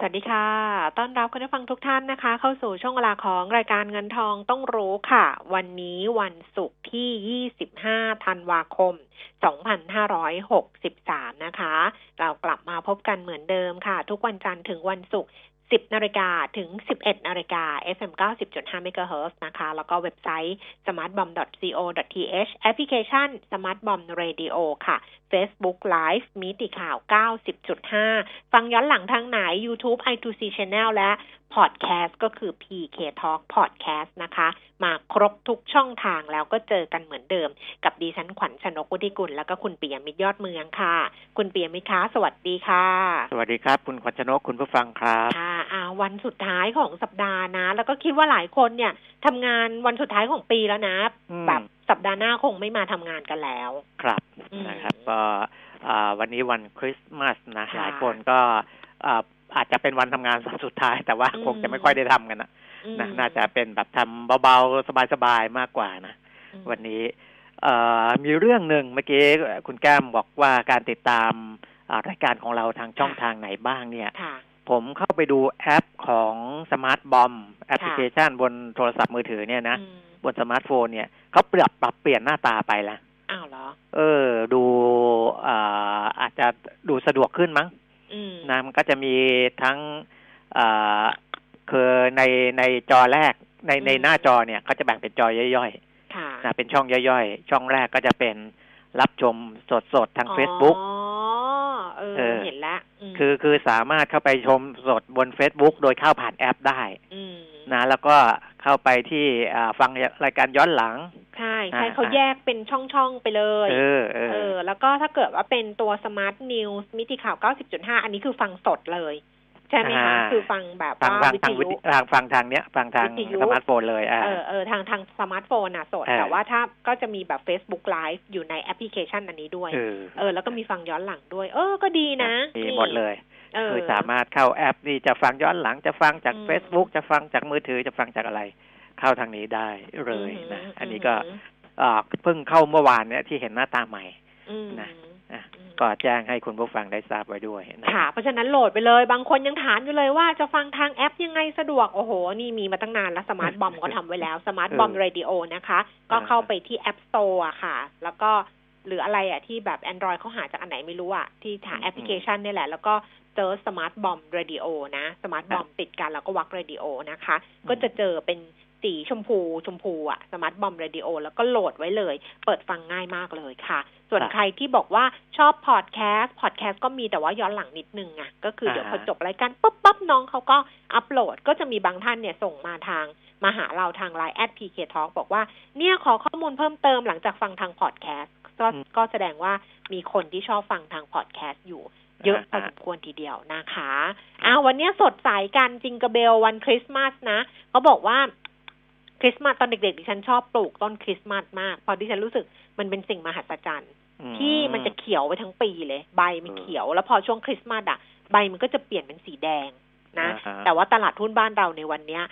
สวัสดีค่ะ ต้อนรับคุณผู้ฟังทุกท่านนะคะ เข้าสู่ช่วงเวลาของรายการเงินทองต้องรู้ค่ะ วันนี้วันศุกร์ที่ 25 ธันวาคม 2563 นะคะ เรากลับมาพบกันเหมือนเดิมค่ะ ทุกวันจันทร์ถึงวันศุกร์ 10นาฬิกาถึง 11นาฬิกา FM 90.5 MHz นะคะ แล้วก็เว็บไซต์ smartbomb.co.th แอปพลิเคชัน smartbomb radio ค่ะ Facebook Live มิติข่าว 90.5 ฟังย้อนหลังทางไหน YouTube i2c Channel และ Podcast ก็คือ PK Talk Podcast นะคะ มาครบทุกช่องทางแล้วก็เจอกันเหมือนเดิม กับดิฉันขวัญชนกวุฒิกุลแล้วก็คุณปียมิตรยอดเมืองค่ะ คุณปียมิตรคะสวัสดีค่ะ สวัสดีครับ คุณขวัญชนกคุณผู้ฟังครับค่ะอ่าวันสุดท้ายของสัปดาห์นะ แล้วก็คิดว่าหลายคนเนี่ยทำงานวันสุดท้ายของปีแล้วนะอืมแบบสัปดาห์หน้าคงไม่มาทำงานกันแล้ว ครับอืมนะครับก็อ่าวันนี้วันคริสต์มาสนะค่ะหลายคนก็ อ่าอาจจะเป็นวันทำงานวันสุดท้าย แต่ว่าอืมคงจะไม่ค่อยได้ทำกันนะอืมนะน่าจะเป็นแบบทำเบาๆ สบายๆ มากกว่านะอืมวันนี้ เอ่อมีเรื่องหนึ่งเมื่อกี้คุณแก้มบอกว่าการติดตามอ่ารายการของเราทางช่องทางไหนบ้างเนี่ยค่ะผมเข้าไปดูแอปของ Smart Bomb แอปพลิเคชันบนโทรศัพท์มือถือเนี่ยนะอืมบนสมาร์ทโฟนเนี่ยเขาปรับปรับเปลี่ยนหน้าตาไปแล้วอ้าวเหรอ เออ ดูอ่าอาจจะดูสะดวกขึ้นมั้งอืม นะมันก็จะมีทั้งอ่าคือในในจอแรกในในหน้าจอเนี่ยเขาจะแบ่งเป็นจอย่อยค่ะๆนะเป็นช่องย่อยๆ ช่องแรกก็จะเป็นรับชมสดๆ ทาง Facebook อ๋อ เออ เออ เห็นแล้วมคือคือสามารถเข้าไปชมสดบน Facebook โดยเข้าผ่านแอปได้มนะแล้วก็เข้าไปที่อ่าฟังรายการย้อนหลัง ใช่ใช่อ่า เขาแยกเป็นช่องๆไปเลยเออเอเอออแล้วก็ถ้าเกิดว่าเป็นตัว Smart News มิติข่าว 90.5 อันนี้คือฟังสดเลย ใช่ไหมคะอ่าคือฟังแบบฟังว่าฟังวิททางวิยุททางฟังทางเนี้ยฟังทางวิทยุสมาร์ทโฟนเลยอ่าเออเออทางทางสมาร์ทโฟนน่ะสดเออแต่ว่าถ้าก็จะมีแบบ Facebook Live อยู่ในแอปพลิเคชันอันนี้ด้วย เออเออแล้วก็มีฟังย้อนหลังด้วย เออก็ดีนะมีนี่หมดเลยเออคือสามารถเข้าแอปนี่จะฟังย้อนหลังจะฟังจากอืม Facebook จะฟังจากมือถือจะฟังจากอะไร เข้าทางนี้ได้เลยนะมอันนี้ก็อ่าเพิ่งเข้าเมื่อวานเนี่ยที่เห็นหน้าตาใหม่อืมนะอะอืม ก็แจ้งให้คุณผู้ฟังได้ทราบไว้ด้วยนะค่ะ เพราะฉะนั้นโหลดไปเลย บางคนยังถามอยู่เลยว่าจะฟังทางแอปยังไงสะดวก โอ้โห นี่มีมาตั้งนานแล้ว Smart Bomb ก็ทำไว้แล้ว Smart Bomb Radio นะคะ ก็เข้าไปที่ App Store อะค่ะ แล้วก็หรืออะไรอะที่แบบ Android เขาหาจากอันไหนไม่รู้อะที่หาแอปพลิเคชันนี่แหละ แล้วก็เจอ Smart Bomb Radio นะ Smart Bomb ติดกันแล้วก็วรดิโอนะคะ ก็จะเจอเป็น สีชมพูชมพูอะ Smart Bomb Radio แล้วก็โหลดไว้เลย เปิดฟังง่ายมากเลยค่ะ ส่วนใครที่บอกว่าชอบพอดแคสต์พอดแคสต์ก็มีแต่ว่าย้อนหลังนิดนึงอะก็คือเดี๋ยวพอจบรายการปุ๊บปั๊บน้องเขาก็อัปโหลดก็จะมีบางท่านเนี่ยส่งมาทางมาหาเราทางไลน์แอดพีเคทอบอกว่า เนี่ยขอข้อมูลเพิ่มเติมหลังจากฟังทางพอดแคสต์ก็ก็แสดงว่ามีคนที่ชอบฟังทางพอดแคสต์อยู่เยอะพอสมควรทีเดียวนะคะอ้าววันเนี้ยสดใสกัน Jingle Bell วันคริสต์มาสนะเขาบอกว่า คริสต์มาสตอนเด็กๆดิฉันชอบปลูกต้นคริสต์มาสมากเพราะดิฉันรู้สึกมันเป็นสิ่งมหัศจรรย์อืที่มันจะเขียวไปทั้งปีเลย ใบมันเขียว แล้วพอช่วงคริสต์มาสอะใบมันก็จะเปลี่ยนเป็นสีแดงนะอ่าฮะแต่ว่าตลาดหุ้นบ้านเราในวันเนี้ย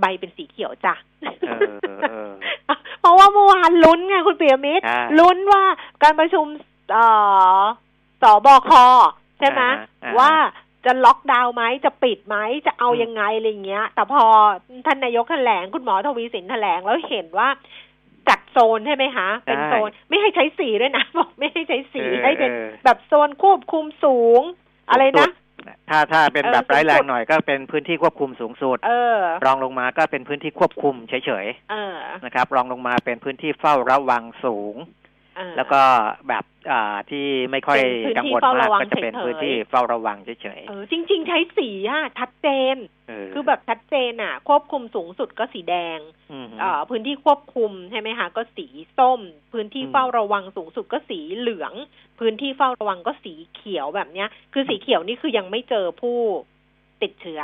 ใบเป็นสีเขียวจ้ะเออเออเพราะว่าเมื่อวานลุ้นไงคุณเปียมิตรใช่ลุ้นว่าการประชุมเอ่อสบคใช่ไหมอ่าฮะอ่าฮะว่า จะล็อกดาวน์ไหมจะปิดไหมจะเอาอืมยังไงอะไรเงี้ย แต่พอท่านนายกแถลงคุณหมอทวีสินแถลงแล้วเห็นว่าจัดโซนใช่ไหมคะ เป็นโซนไม่ให้ใช้สีด้วยนะบอกไม่ให้ใช้สีเออให้เป็นเออแบบโซนควบคุมสูง อะไรนะถ้าถ้าเป็นเออแบบร้ายแรสูงงสุดหน่อยก็เป็นพื้นที่ควบคุมสูงสุดเออรองลงมาก็เป็นพื้นที่ควบคุมเฉยเออๆนะครับ รองลงมาเป็นพื้นที่เฝ้าระวังสูงเออ แล้วก็แบบอ่าที่ไม่ค่อยเป็นพื้นกังที่วลเฝ้ามากระวังก็จะเป็นเฉยๆพื้นที่เฝ้าระวังเฉยเออจริง ๆ ใช้สีอะชัดเจนๆเออคือแบบชัดเจนอะ ควบคุมสูงสุดก็สีแดงอืมเอ่อพื้นที่ควบคุมใช่ไหมคะก็สีส้ม พื้นที่อืมเฝ้าระวังสูงสุดก็สีเหลือง พื้นที่เฝ้าระวังก็สีเขียวแบบเนี้ย คือสีเขียวนี่คือยังไม่เจอผู้ติดเชื้อ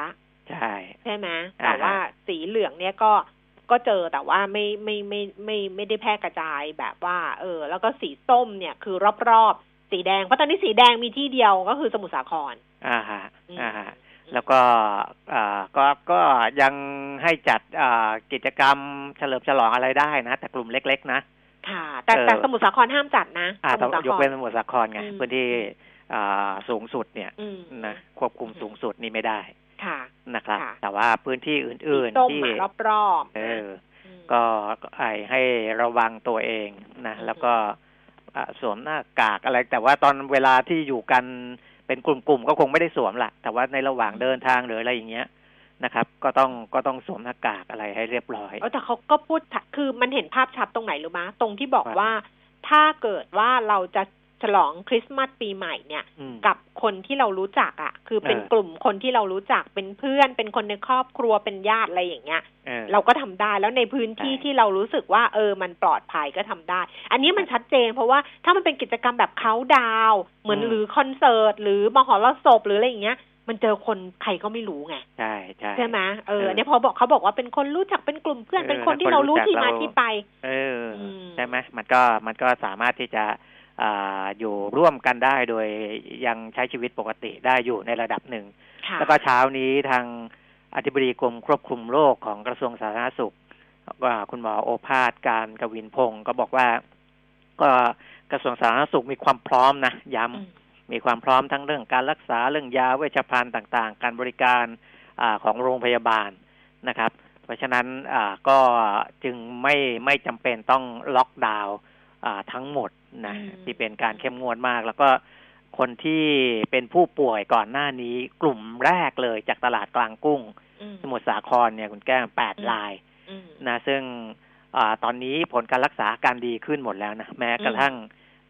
ใช่ใช่ไหมอ่าฮะแต่ว่าสีเหลืองเนี่ยก็ ก็เจอแต่ว่าไม่ไม่ไม่ไม่ไม่ได้แพร่กระจายแบบว่า เออ แล้วก็สีส้มเนี่ยคือรอบๆสีแดงเพราะตอนนี้สีแดงมีที่เดียวก็คือสมุทรสาครอ่าฮะอ่าฮะแล้วก็อ่าก็ก็ยังให้จัดอ่ากิจกรรมเฉลิมฉลองอะไรได้นะ แต่กลุ่มเล็ก ๆ นะ ค่ะ แต่แต่สมุทรสาครห้ามจัดนะอ่าสต้อมุงทรสาครยกเว้นสมุทรสาครไงพื้นที่อ่าสูงสุดเนี่ยนะควบคุมสูงสุดนี่ไม่ได้ ค่ะนะครับค่ะแต่ว่าพื้นที่อื่สีนส้มๆที่อะรอบๆเอนะอมก็ไอให้ระวังตัวเองนะอืมแล้วก็อ่าสวมหน้ากากอะไร แต่ว่าตอนเวลาที่อยู่กันเป็นกลุ่มๆก็คงไม่ได้สวมละแต่ว่าในระหว่างเดินทางหรืออะไรอย่างเงี้ยนะครับ ก็ต้องก็ต้องสวมหน้ากากอะไรให้เรียบร้อยเออแต่เขาก็พูดถคือมันเห็นภาพชัดตรงไหนรู้มะตรงที่บอกว่าว่าถ้าเกิดว่าเราจะ ฉลองคริสต์มาสปีใหม่เนี่ยอืมกับคนที่เรารู้จักอะ่ะ คือเป็นเออกลุ่มคนที่เรารู้จักเป็นเพื่อน เป็นคนในครอบครัวเป็นญาติอะไรอย่างเงี้ยเออเราก็ทำได้แล้วในพื้นที่ใช่ที่เรารู้สึกว่า เออมันปลอดภัยก็ทำได้ อันนี้มันชัดเจนเพราะว่าถ้ามันเป็นกิจกรรมแบบเขาดาวน์เหมือนอืมหรือคอนเสิร์ตหรือมหรสพหรืออะไรอย่างเงี้ยมันเจอคนใครก็ไม่รู้ไงใช่ใช่ใช่ไหมเออเอออันนี้พอบอกเขาบอกว่าเป็นคนรู้จักเป็นกลุ่มเพื่อนเออเป็นคนที่คนเรารู้รู้จักที่มาเราที่ไป เอออมใช่ไหมมันก็มันก็สามารถที่จะ อ่าอยู่ร่วมกันได้โดยยังใช้ชีวิตปกติได้อยู่ในระดับหนึ่งค่ะแล้วก็เช้านี้ทางอธิบดีกรมควบคุมโรคของกระทรวงสาธารณสุขว่าคุณหมอโอภาสการกวินพงศ์ก็บอกว่า ก็กระทรวงสาธารณสุขมีความพร้อมนะย้อืมำมีความพร้อมทั้งเรื่องการรักษาเรื่องยาเวชภัณฑ์ต่าง ๆ การบริการอาของโรงพยาบาลนะครับ เพราะฉะนั้นอ่าก็จึงไม่ไม่จำเป็นต้องล็อกดาวน์อ่าทั้งหมด นะอืมที่เป็นการเข้มงวดมาก แล้วก็คนที่เป็นผู้ป่วยก่อนหน้านี้กลุ่มแรกเลยจากตลาดกลางกุ้งอืมสมุทรสาครเนี่ยคุณแก้มแปดอืมรายอืมนะซึ่งอาตอนนี้ผลการรักษาอาการดีขึ้นหมดแล้วนะแม้กระทั่ง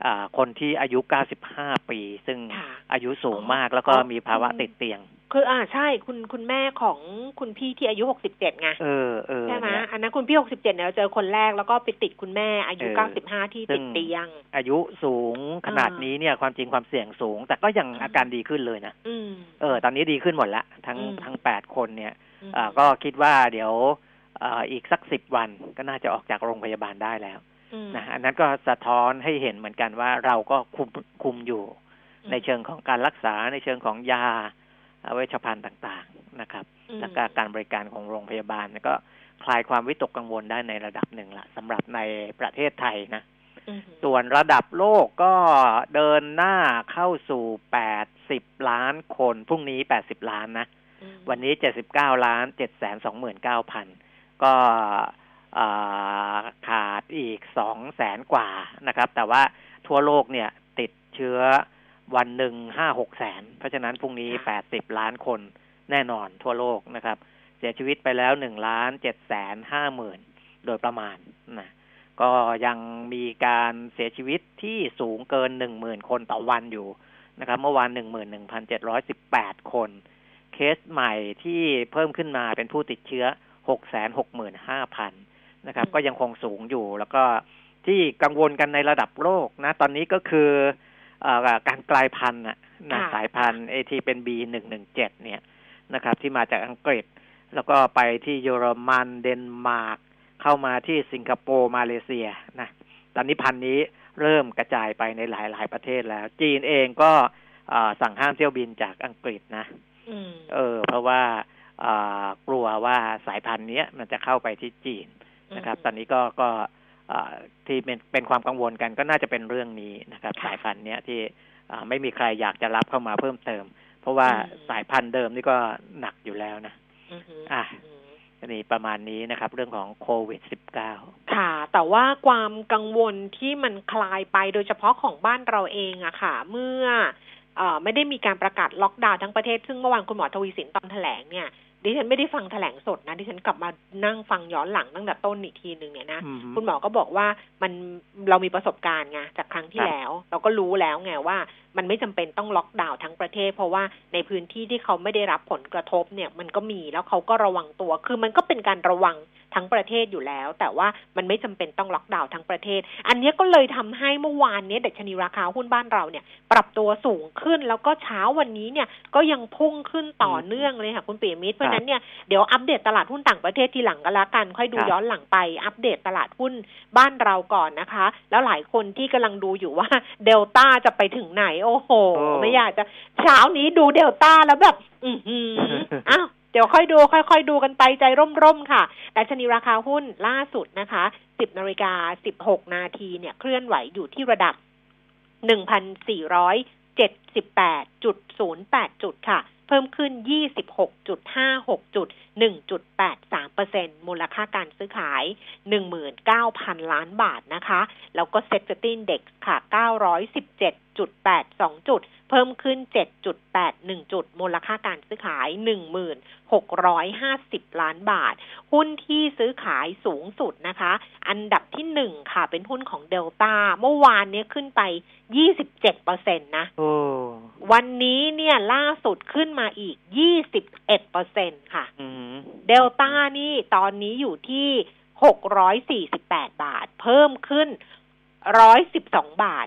อ่าคนที่อายุ 95 ปี ซึ่งค่ะอายุสูงมากแล้วก็อ๋อมีภาวะติดเตียง คืออ่าใช่คุณคุณแม่ของคุณพี่ที่อายุหกสิบเจ็ดไงเออเออใช่ไหมเนี่ยอันนั้นคุณพี่หกสิบเจ็ดเนี่ยเราเจอคนแรกแล้วก็ไปติดคุณแม่อายุเออเก้าสิบห้าที่ซึ่ติงดเตียง อายุสูงขนาดอ่านี้นี้เนี่ยความจริงความเสี่ยงสูง แต่ก็ยังอืมอาการดีขึ้นเลยนะอืมเออ ตอนนี้ดีขึ้นหมดแล้วทั้งอืมทั้งแปดคนเนี่ยอืมอ่าก็คิดว่าเดี๋ยวอ่าอีกสักสิบวันก็น่าจะออกจากโรงพยาบาลได้แล้วอืมนะอันนั้นก็สะท้อนให้เห็นเหมือนกันว่าเราก็คุมคุมอยู่อืมในเชิงของการรักษาในเชิงของยา เวชภัณฑ์ต่างๆนะครับอืมแล้วก็การบริการของโรงพยาบาลเนี่ยก็คลายความวิตกกังวลได้ในระดับหนึ่งละสำหรับในประเทศไทยนะอืมส่วนระดับโลกก็เดินหน้าเข้าสู่80ล้านคน พรุ่งนี้80ล้านนะอืมวันนี้79ล้าน729,000ก็อ่าขาดอีก2แสนกว่านะครับ แต่ว่าทั่วโลกเนี่ยติดเชื้อ วันหนึ่ง5 6แสน เพราะฉะนั้นพรุ่งนี้80ล้านคนแน่นอนทั่วโลกนะครับ เสียชีวิตไปแล้ว1ล้าน7แสน5หมื่นโดยประมาณนะก็ยังมีการเสียชีวิตที่สูงเกิน10,000คนต่อวันอยู่นะครับ เมื่อวาน11,718คน เคสใหม่ที่เพิ่มขึ้นมาเป็นผู้ติดเชื้อ665,000นะครับอืมก็ยังคงสูงอยู่แล้วก็ที่กังวลกันในระดับโลกนะ ตอนนี้ก็คือเออ การกลายพันธุ์น่ะนะค่ะสายพันธุ์เอทีเป็น B117 เนี่ยนะครับ ที่มาจากอังกฤษ แล้วก็ไปที่เยอรมันเดนมาร์กเข้ามาที่สิงคโปร์มาเลเซียนะตอนนี้พันธุ์นี้เริ่มกระจายไปในหลาย ๆ ประเทศแล้ว จีนเองก็เอ่อสั่งห้ามเที่ยวบินจากอังกฤษนะอืมเออ เพราะว่าอ่ากลัวว่าสายพันธุ์เนี้ยมันจะเข้าไปที่จีนนะครับ ตอนนี้ก็ก็อ่า ที่เป็นเป็นความกังวลกันก็น่าจะเป็นเรื่องนี้นะครับค่ะสายพันธุ์เนี้ยที่อ่าไม่มีใครอยากจะรับเข้ามาเพิ่มเติม เพราะว่าอืมสายพันธุ์เดิมนี่ก็หนักอยู่แล้วนะอืมอืมอะอืมอันนี้ประมาณนี้นะครับ เรื่องของโควิด -19 ค่ะ แต่ว่าความกังวลที่มันคลายไปโดยเฉพาะของบ้านเราเองอะค่ะ เมื่อเอ่อไม่ได้มีการประกาศล็อกดาวน์ทั้งประเทศ ซึ่งเมื่อวานคุณหมอทวีสินตอนแถลงเนี่ย ดิฉันไม่ได้ฟังแถลงสดนะดิฉันกลับมานั่งฟังย้อนหลังตั้งแต่ต้นอีกทีหนึ่งเนี่ยนะอืมคุณหมอก็บอกว่ามันเรามีประสบการณ์ไงจากครั้งที่ครับแล้ว เราก็รู้แล้วไงว่า มันไม่จำเป็นต้องล็อกดาวน์ทั้งประเทศ เพราะว่าในพื้นที่ที่เขาไม่ได้รับผลกระทบเนี่ย มันก็มีแล้วเขาก็ระวังตัว คือมันก็เป็นการระวัง ทั้งประเทศอยู่แล้ว แต่ว่ามันไม่จำเป็นต้องล็อกดาวน์ทั้งประเทศ อันนี้ก็เลยทำให้เมื่อวานนี้ดัชนีราคาหุ้นบ้านเราเนี่ย ปรับตัวสูงขึ้นแล้วก็เช้าวันนี้เนี่ยก็ยังพุ่งขึ้นต่อเนื่องเลยค่ะคุณเปียมิตรเพราะฉะนั้นเนี่ยเดี๋ยวอัปเดตตลาดหุ้นต่างประเทศทีหลังก็แล้วกัน ค่อยดูครับย้อนหลังไปอัปเดตตลาดหุ้นบ้านเราก่อนนะคะ แล้วหลายคนที่กำลังดูอยู่ว่าเดลต้าจะไปถึงไหนโอ้โหโอ้ไม่อยากจะเช้านี้ดูเดลต้าแล้วแบบ อือหืออ้าว เดี๋ยวค่อยดูค่อยๆดูกันไปใจร่มๆค่ะแต่ชนีราคาหุ้นล่าสุดนะคะ 10นาฬิกา16 นาทีเนี่ยเคลื่อนไหวอยู่ที่ระดับ 1,478.08 จุดค่ะ เพิ่มขึ้น 26.56 จุด 1.83เอร์เซมูลค่าการซื้อขาย 19,000 ล้านบาทนะคะ แล้วก็เซ็ตตินเด็กค่ะ 917.82 จุด พิ่มขึ้น 7.81 จุด มูลค่าการซื้อขาย 1650 ล้านบาท หุ้นที่ซื้อขายสูงสุดนะคะ อันดับที่หนึ่งค่ะ เป็นหุ้นของเดลต้า เมื่อวานเนี้ยขึ้นไป 27เปอร์เซ็นตนะโอ้วันนี้เนี่ยล่าสุดขึ้นมาอีก 21เปอร์เซ็นค่ะอืมเดลต้านี่ตอนนี้อยู่ที่ 648 บาท เพิ่มขึ้น 112บาท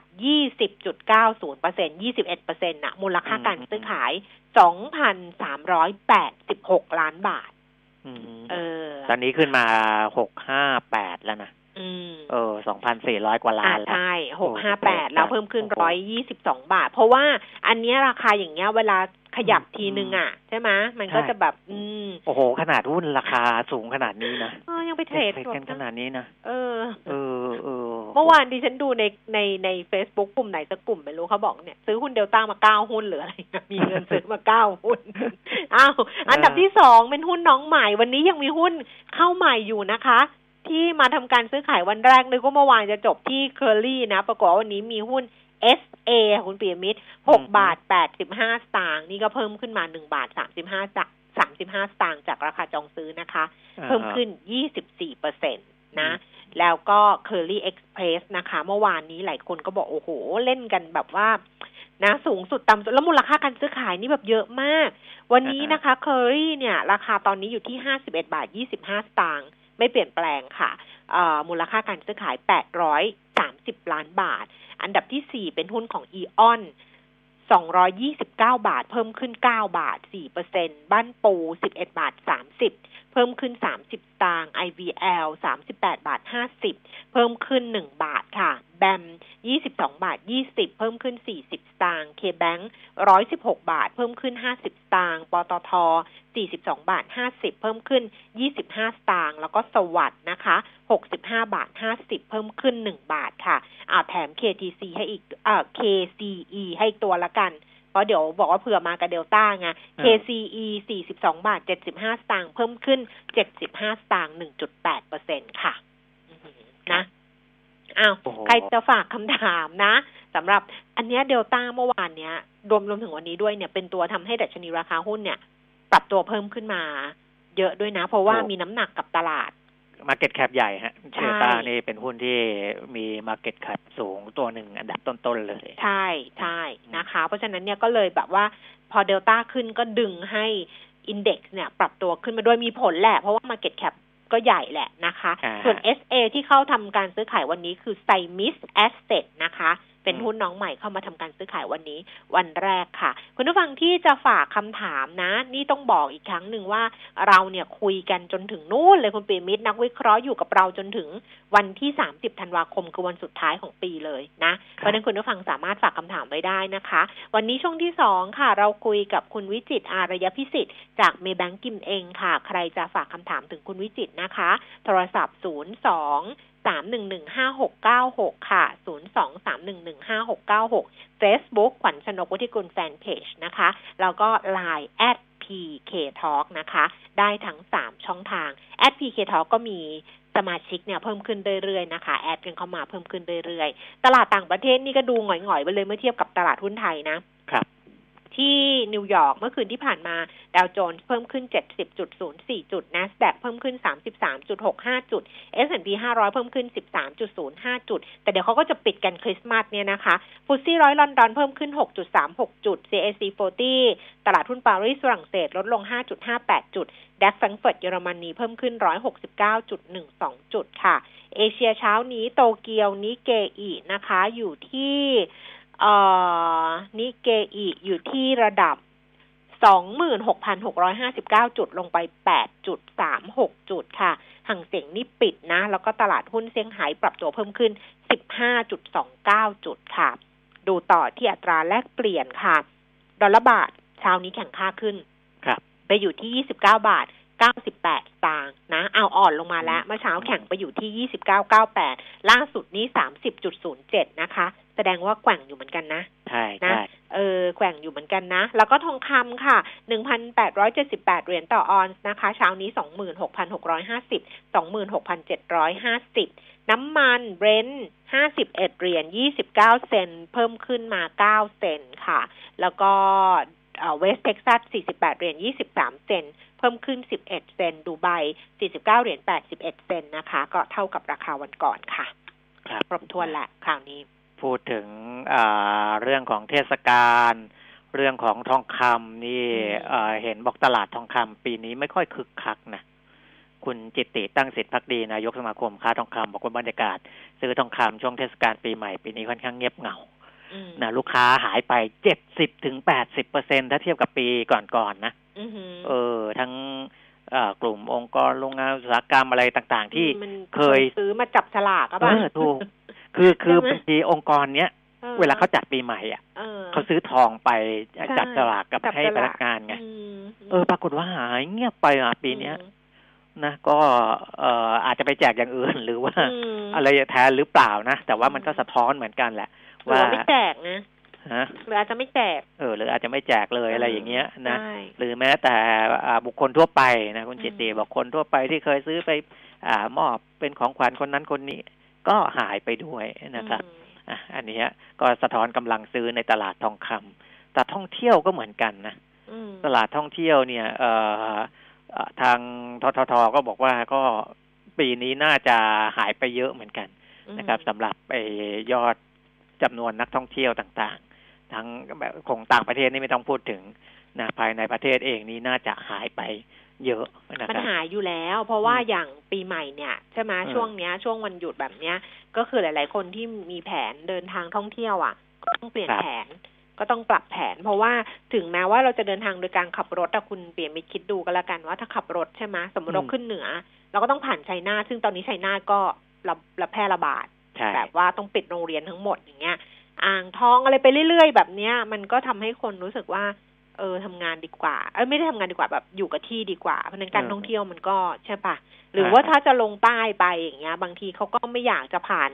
20.90เปอร์เซ็น21เปอร์เซ็นต์นะมูลค่าการซื้อขาย2,386ล้านบาทอืมเออ ตอนนี้ขึ้นมาหกห้าแปดแล้วนะอืม เออสองพันสี่ร้อยกว่าล้าอ่านแล้วใช่หกโอ้ห้าโหแปดแล้วเพิ่มขึ้นโอ้โหร้อยยี่สิบสองบาท เพราะว่าอันเนี้ยราคาอย่างเงี้ยเวลาขยับอืมทีนึงอะ ใช่ไหมมันก็ใช่จะแบบ อืม โอ้โห ขนาดหุ้นราคาสูงขนาดนี้นะเออยังไปเทรดเทรดสดกันขนะนาดนี้นะเออ เออเออเมื่อวานดิฉันดูในในในเฟซบุ๊กกลุ่มไหนสักกลุ่มไม่รู้เขาบอกเนี่ยซื้อหุ้นเดลต้ามาเก้าหุ้นหรืออะไรนะมีเงินซื้อมาเก้าหุ้นอ้าวอันดับที่สองเป็นหุ้นน้องใหม่วันนี้ยังมีหุ้นเข้าใหม่อยู่นะคะ ที่มาทำการซื้อขายวันแรกนึกว่าเมื่อวานจะจบที่เคอรี่นะ ปรากฏว่าวันนี้มีหุ้น SA ค่ะคุณปียมิตรหกบาทแปดสิบห้าสตางค์นี่ก็เพิ่มขึ้นมาหนึ่งบาทสามสิบห้าสามสิบห้าสตางค์จากราคาจองซื้อนะคะ เพิ่มขึ้น24เปอร์เซ็นตนะ แล้วก็ Curly Express นะคะ เมื่อวานนี้หลายคนก็บอก โอ้โห เล่นกันแบบว่านะสูงสุดต่ำสุดแล้วมูลค่าการซื้อขายนี่แบบเยอะมาก วันนี้นะคะ Curly เนี่ย ราคาตอนนี้อยู่ที่51บาท25สตางค์ ไม่เปลี่ยนแปลงค่ะมูลค่าการซื้อขาย 830 ล้านบาท อันดับที่ 4 เป็นหุ้นของ Eon 229 บาท เพิ่มขึ้น 9 บาท 4%บ้านปู 11 บาท 30 เพิ่มขึ้น 30 ตาง IVL 38 บาท 50 เพิ่มขึ้น 1 บาทค่ะ แบม22บาท20เพิ่มขึ้น40สตางค์ KBank 116บาท เพิ่มขึ้น50สตางค์ปตท42บาท50เพิ่มขึ้น25สตางค์แล้วก็สวัสด์นะคะ65บาท50เพิ่มขึ้น1บาทค่ะอ่าแถม KTC ให้อีกอ่า KCE ให้อีกตัวละกันเพราะเดี๋ยวบอกว่าเผื่อมากับเดลต้าไง KCE 42 บาท 75 สตางค์เพิ่มขึ้น 75 สตางค์1.8เปอร์เซ็นค่ะอื้อหือนะ อ้าวโอ้โหใครจะฝากคำถามนะสำหรับอันเนี้ยเดลต้าเมื่อวานเนี้ย รวมรวมถึงวันนี้ด้วยเนี่ยเป็นตัวทำให้ดัชนีราคาหุ้นเนี่ย ปรับตัวเพิ่มขึ้นมา เยอะด้วยนะ เพราะว่ามีน้ำหนักกับตลาด market cap ใหญ่ฮะใช่เดลต้านี่เป็นหุ้นที่มี market cap สูงตัวหนึ่งอันดับต้น ๆ เลย ใช่ใช่นะคะ เพราะฉะนั้นเนี่ยก็เลยแบบว่าพอเดลต้าขึ้นก็ดึงให้ index เนี่ย ปรับตัวขึ้นมาด้วยมีผลแหละ เพราะว่า Market Cap ก็ ใหญ่แหละนะคะอ่าส่วน SA ที่เข้าทำการซื้อขายวันนี้คือ s i m i s Asset นะคะ เป็นอืมหุ้นน้องใหม่เข้ามาทำการซื้อขายวันนี้วันแรกค่ะ คุณผู้ฟังที่จะฝากคำถามนะ นี่ต้องบอกอีกครั้งหนึ่งว่าเราเนี่ยคุยกันจนถึงนู่นเลยคุณปีมิตรนักวิเคราะห์อยู่กับเราจนถึงวันที่ 30 ธันวาคมคือวันสุดท้ายของปีเลยนะ เพราะฉะนั้นคุณผู้ฟังสามารถฝากคำถามไว้ได้นะคะ วันนี้ช่วงที่สองค่ะ เราคุยกับคุณวิจิตรอารยพิสิทธิ์จากเมแบงกิมเองค่ะ ใครจะฝากคำถามถึงคุณวิจิตรนะคะ โทรศัพท์ 0 2 3 1 1 5 6 9 6ค่ะ0 2 3 1 1 5 6 9 6 Facebook ขวัญชนกวุฒิกุลแฟนเพจนะคะ แล้วก็ Line at PK Talk นะคะ ได้ทั้ง3ช่องทาง at PK Talk ก็มีสมาชิกเนี่ยเพิ่มขึ้นเรื่อยๆนะคะ แอดกันเข้ามาเพิ่มขึ้นเรื่อยๆ ตลาดต่างประเทศนี่ก็ดูหงอยๆไปเลยเมื่อเทียบกับตลาดหุ้นไทยนะครับ ที่นิวยอร์กเมื่อคืนที่ผ่านมาดาวโจนส์เพิ่มขึ้น 70.04 จุด NASDAQ เพิ่มขึ้น 33.65 จุด S&P 500 เพิ่มขึ้น 13.05 จุด แต่เดี๋ยวเขาก็จะปิดกันคริสต์มาสเนี่ยนะคะ FTSE ร้อยลอนดอนเพิ่มขึ้น 6.36 จุด CAC 40 ตลาดหุ้นปารีสฝรั่งเศสลดลง 5.58 จุด DAX แฟรงก์เฟิร์ตเยอรมนีเพิ่มขึ้น 169.12 จุดค่ะ เอเชียเช้านี้โตเกียวนิกเกอินะคะอยู่ที่ นิเกอีอยู่ที่ระดับ 26,659 จุดลงไป 8.36 จุดค่ะห่างเสียงนี่ปิดนะ แล้วก็ตลาดหุ้นเซี่ยงไฮ้ปรับตัวเพิ่มขึ้น 15.29 จุดค่ะ ดูต่อที่อัตราแลกเปลี่ยนค่ะ ดอลลาร์บาทเช้านี้แข่งค่าขึ้นครับไปอยู่ที่ 29 บาท 98สตางค์นะ เอาอ่อนลงมาแล้ว เมื่อเช้าแข่งไปอยู่ที่ 29.98 ล่าสุดนี้ 30.07 นะคะ แสดงว่าแกว่งอยู่เหมือนกันนะ ใช่นะใช่เออ แกว่งอยู่เหมือนกันนะ แล้วก็ทองคำค่ะ 1,878 เหรียญต่อออนซ์นะคะ เช้านี้ 26,650 26,750น้ำมันเบรนท์51เหรียญ29เซนต์เพิ่มขึ้นมา9เซนต์ค่ะ แล้วก็เวสเท็กซัส48เหรียญ23เซนต์ เพิ่มขึ้น 11 เซนต์ดูไบ 49 เหรียญ 81 เซนต์นะคะ ก็เท่ากับราคาวันก่อนค่ะ ครับครบถ้วนแหละคราวนี้ พูดถึงอ่าเรื่องของเทศกาลเรื่องของทองคำนี่อืมเอ่อเห็นบอกตลาดทองคำปีนี้ไม่ค่อยคึกคักนะคุณจิตติตั้งสิทธิพักดีนายกสมาคมค้าทองคำบอกว่าบรรยากาศ ซื้อทองคำช่วงเทศกาลปีใหม่ปีนี้ค่อนข้างเงียบเหงาอืมนะลูกค้าหายไปเจ็ดสิบถึงแปดสิบเปอร์เซ็นถ้าเทียบกับปีก่อนๆนะอือหือ เออ ทั้งเอ่อกลุ่มองค์กรโรงงานอุตสาหกรรมอะไรต่างๆ ที่มันเคยซื้อมาจับฉลากอะเอป่ะอถูกคือคือใช่ไหมบางทีองค์กรเนี้ยออเวลาเขาจัดปีใหม่อะเออเขาซื้อทองไปใช่จัดฉลากกับจับให้ฉพลนักงานไงอืมเออ ปรากฏว่าหายเงียบไปอะปีเนี้ยอืมนะก็เอ่ออาจจะไปแจกอย่างอื่นหรือว่ามอะไรแทนหรือเปล่านะ แต่ว่ามันก็สะท้อนเหมือนกันแหละหรือว่าว่าไม่แจกนะ ฮะหรืออาจจะไม่แจกเออหรืออาจจะไม่แจกเลยอะไรอย่างเงี้ยนะใช่หรือแม้แต่อ่าบุคคลทั่วไปนะคุณอืมจิตติบอกคนทั่วไปที่เคยซื้อไป อ่ามอบเป็นของขวัญคนนั้นคนนี้ ก็หายไปด้วยนะครับอืมอะอันเนี้ยก็สะท้อนกำลังซื้อในตลาดทองคำแต่ท่องเที่ยวก็เหมือนกันนะอืมตลาดท่องเที่ยวเนี่ยเอ่อเอ่อทางทททก็บอกว่าก็ปีนี้น่าจะหายไปเยอะเหมือนกันนะครับสำหรับไอ้ยอดจำนวนนักท่องเที่ยวต่างๆ ทั้งแบบของต่างประเทศนี่ไม่ต้องพูดถึงนะภายในประเทศเองนี่น่าจะหายไปเยอะนะมันครับหายอยู่แล้ว เพราะว่าอืมอย่างปีใหม่เนี่ยใช่ไหมอืมช่วงเนี้ย ช่วงวันหยุดแบบเนี้ย ก็คือหลาย ๆ คนที่มีแผนเดินทางท่องเที่ยวอะก็ต้องเปลี่ยนครับแผนก็ต้องปรับแผน เพราะว่าถึงแม้ว่าเราจะเดินทางโดยการขับรถแต่คุณเปลี่ยนมิตรคิดดูก็แล้วกันว่าถ้าขับรถใช่ไหมสมมติเราขึ้นเหนือ เราก็ต้องผ่านชัยนาทซึ่งตอนนี้ชัยนาทก็ระระแพร่ระบาดใช่แบบว่าต้องปิดโรงเรียนทั้งหมดอย่างเงี้ย อ่างทองอะไรไปเรื่อยๆ แบบเนี้ย มันก็ทำให้คนรู้สึกว่า เออทำงานดีกว่า เออไม่ได้ทำงานดีกว่าแบบอยู่กับที่ดีกว่า เพราะฉะนั้นการเออท่องเที่ยวมันก็ใช่ปะหรือว่าอ่าถ้าจะลงใต้ไปอย่างเงี้ย บางทีเขาก็ไม่อยากจะผ่าน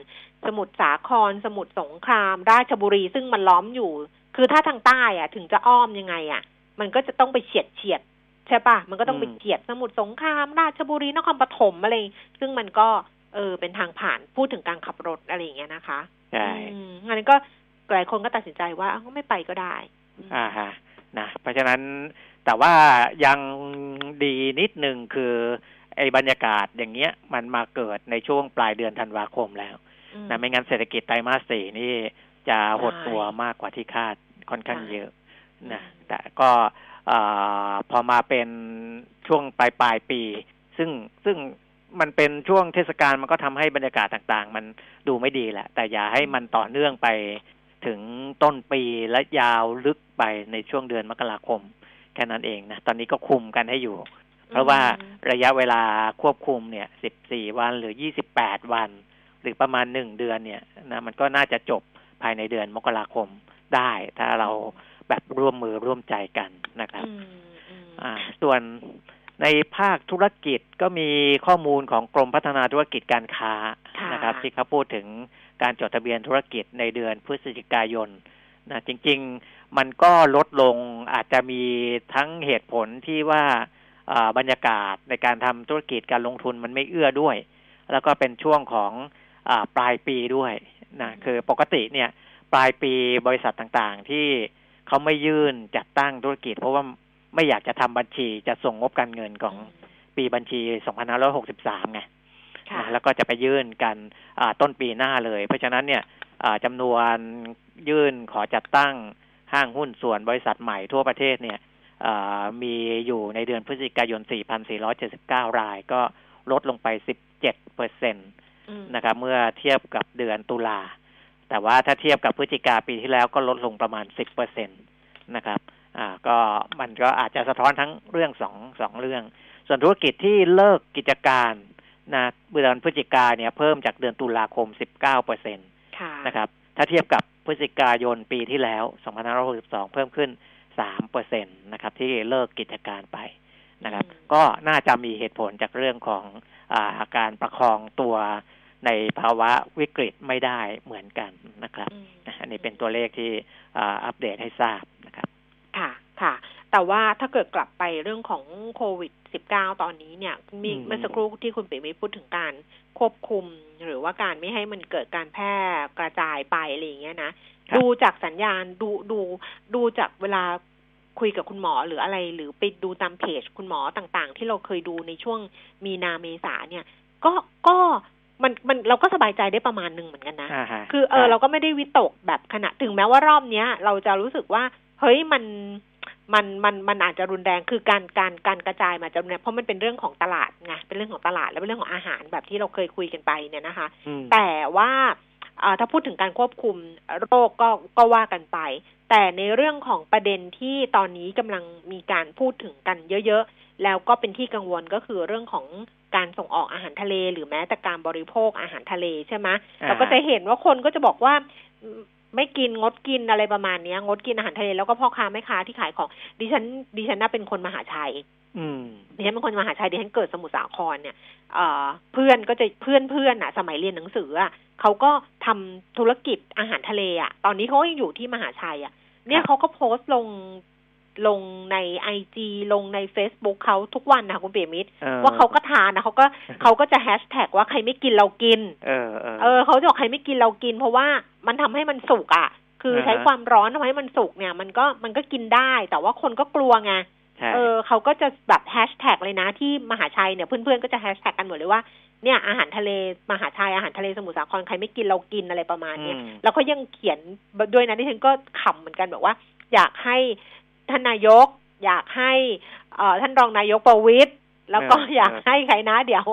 สมุทรสาคร สมุทรสงคราม ราชบุรีซึ่งมันล้อมอยู่ คือถ้าทางใต้อะถึงจะอ้อมยังไงอะมันก็จะต้องไปเฉียดเฉียดๆใช่ปะมันก็ต้องไปอืมเฉียดสมุทรสงคราม ราชบุรีนครปฐมอะไรซึ่งมันก็เออเป็นทางผ่านพูดถึงการขับรถอะไรอย่างเงี้ยนะคะ ใช่อืมงั้นก็หลายคนก็ตัดสินใจว่าอ้าวก็ไม่ไปก็ได้ อ่าฮะนะเพราะฉะนั้นแต่ว่ายังดีนิดนึงคือไอ้บรรยากาศอย่างเงี้ย มันมาเกิดในช่วงปลายเดือนธันวาคมแล้วอืมนะไม่งั้นเศรษฐกิจไตรมาสสี่นี่จะหดใช่ตัวมากกว่าที่คาดค่อนข้างใช่เยอะนะอืมแต่ก็อ่าพอมาเป็นช่วงปลายปลายปี ซึ่งซึ่ง มันเป็นช่วงเทศกาลมันก็ทำให้บรรยากาศต่างๆ มันดูไม่ดีแหละ แต่อย่าให้มันต่อเนื่องไปถึงต้นปีและยาวลึกไปในช่วงเดือนมกราคม แค่นั้นเองนะ ตอนนี้ก็คุมกันให้อยู่ เพราะว่าระยะเวลาควบคุมเนี่ย14วันหรือ28วัน หรือประมาณหนึ่งเดือนเนี่ยนะมันก็น่าจะจบภายในเดือนมกราคมได้ ถ้าเราแบบร่วมมือร่วมใจกันนะครับอืมอืมอ่า ส่วน ในภาคธุรกิจก็มีข้อมูลของกรมพัฒนาธุรกิจการค้าค่ะนะครับ ที่เขาพูดถึงการจดทะเบียนธุรกิจในเดือนพฤศจิกายนนะจริง ๆ มันก็ลดลงอาจจะมีทั้งเหตุผลที่ว่าอ่าบรรยากาศในการทำธุรกิจการลงทุนมันไม่เอื้อด้วย แล้วก็เป็นช่วงของอาปลายปีด้วยนะคือปกติเนี่ย ปลายปีบริษัทต่างๆที่เขาไม่ยื่นจัดตั้งธุรกิจ เพราะว่า ไม่อยากจะทำบัญชีจะส่งงบการเงินของปีบัญชี 2563 ไงค่ะนะแล้วก็จะไปยื่นกันอ่าต้นปีหน้าเลย เพราะฉะนั้นเนี่ยอ่าจำนวนยื่นขอจัดตั้งห้างหุ้นส่วนบริษัทใหม่ทั่วประเทศเนี่ยอ่ามีอยู่ในเดือนพฤศจิกายน 4,479 ราย ก็ลดลงไป 17เปอร์เซ็นตอืมนะครับเมื่อเทียบกับเดือนตุลา แต่ว่าถ้าเทียบกับพฤศจิกาปีที่แล้วก็ลดลงประมาณ 10เปอร์เซ็นตนะครับ อ่าก็มันก็อาจจะสะท้อนทั้งเรื่องสองสองเรื่อง ส่วนธุรกิจที่เลิกกิจการนะเดือนพฤศจิกาเนี่ยเพิ่มจากเดือนตุลาคม 19เปอร์เซ็นตค่ะนะครับ ถ้าเทียบกับพฤศจิกายนปีที่แล้ว 2562 เพิ่มขึ้น 3เปอร์เซ็นตนะครับ ที่เลิกกิจการไปนะครับอืมก็น่าจะมีเหตุผลจากเรื่องของอาการประคองตัวในภาวะวิกฤตไม่ได้เหมือนกันนะครับอืมนะอันนี้เป็นตัวเลขที่อ่าอัปเดตให้ทราบนะครับ ค่ะค่ะ แต่ว่าถ้าเกิดกลับไปเรื่องของโควิด 19 ตอนนี้เนี่ยมีอืมเมื่อสักครู่ที่คุณปิ่มพูดถึงการควบคุม หรือว่าการไม่ให้มันเกิดการแพร่กระจายไปอะไรอย่างเงี้ยนะครับดูจากสัญญาณดูดูดูจากเวลาคุยกับคุณหมอหรืออะไร หรือไปดูตามเพจคุณหมอต่างๆ ที่เราเคยดูในช่วงมีนาเมษาเนี่ย ก็ก็มันมันเราก็สบายใจได้ประมาณหนึ่งเหมือนกันนะอ่าฮะคือเออใช่เราก็ไม่ได้วิตกแบบขณะถึงแม้ว่ารอบเนี้ย เราจะรู้สึกว่า เฮ้ยมันมันมันมันอาจจะรุนแรงคือการการการกระจายมาจะรุนแรงเพราะมันเป็นเรื่องของตลาดไงเป็นเรื่องของตลาด และเป็นเรื่องของอาหารแบบที่เราเคยคุยกันไปเนี่ยนะคะอืมแต่ว่าอ่าถ้าพูดถึงการควบคุมโรคก็ก็ว่ากันไป แต่ในเรื่องของประเด็นที่ตอนนี้กำลังมีการพูดถึงกันเยอะๆ แล้วก็เป็นที่กังวลก็คือเรื่องของการส่งออกอาหารทะเล หรือแม้แต่การบริโภคอาหารทะเลใช่ไหมอ่าเราก็จะเห็นว่าคนก็จะบอกว่าอืม ไม่กินงดกินอะไรประมาณเนี้ย งดกินอาหารทะเลแล้วก็พ่อค้าแม่ค้าที่ขายของ ดิฉัน ดิฉันน่าเป็นคนมหาชัยอืมดิฉันเป็นคนมหาชัยดิฉันเกิดสมุทรสาครเนี่ยเอ่อเพื่อนก็จะเพื่อนเพื่อนอะ สมัยเรียนหนังสืออะเขาก็ทำธุรกิจอาหารทะเลอะ ตอนนี้เขาก็ยังอยู่ที่มหาชัยอะ เนี่ยครับเขาก็โพสต์ลง ลงในไอจีลงใน Facebook เขาทุกวันนะคุณเปียมิตรออว่าเขาก็ทานนะเขาก็เขาก็จะแฮชแท็กว่าใครไม่กินเรากิน เออเออเออเขาจะบอกใครไม่กินเรากิน เพราะว่ามันทำให้มันสุกอะ คือใช้อ่าฮะความร้อนทำให้มันสุกเนี่ย มันก็มันก็กินได้ แต่ว่าคนก็กลัวไงใช่เออเขาก็จะแบบแฮชแท็กเลยนะที่มหาชัยเนี่ยเพื่อนๆก็จะแฮชแท็กกันหมดเลยว่าเนี่ยอาหารทะเลมหาชัยอาหารทะเลสมุทรสาครใครไม่กินเรากินอะไรประมาณเนี้ยอืมแล้วก็ยังเขียนด้วยนะที่ฉันก็ขำเหมือนกันบอกว่า อยากให้ ท่านนายก อยากให้เอ่อท่านรองนายกประวิตยแล้วก็อยากให้ใครนะ เดี๋ยว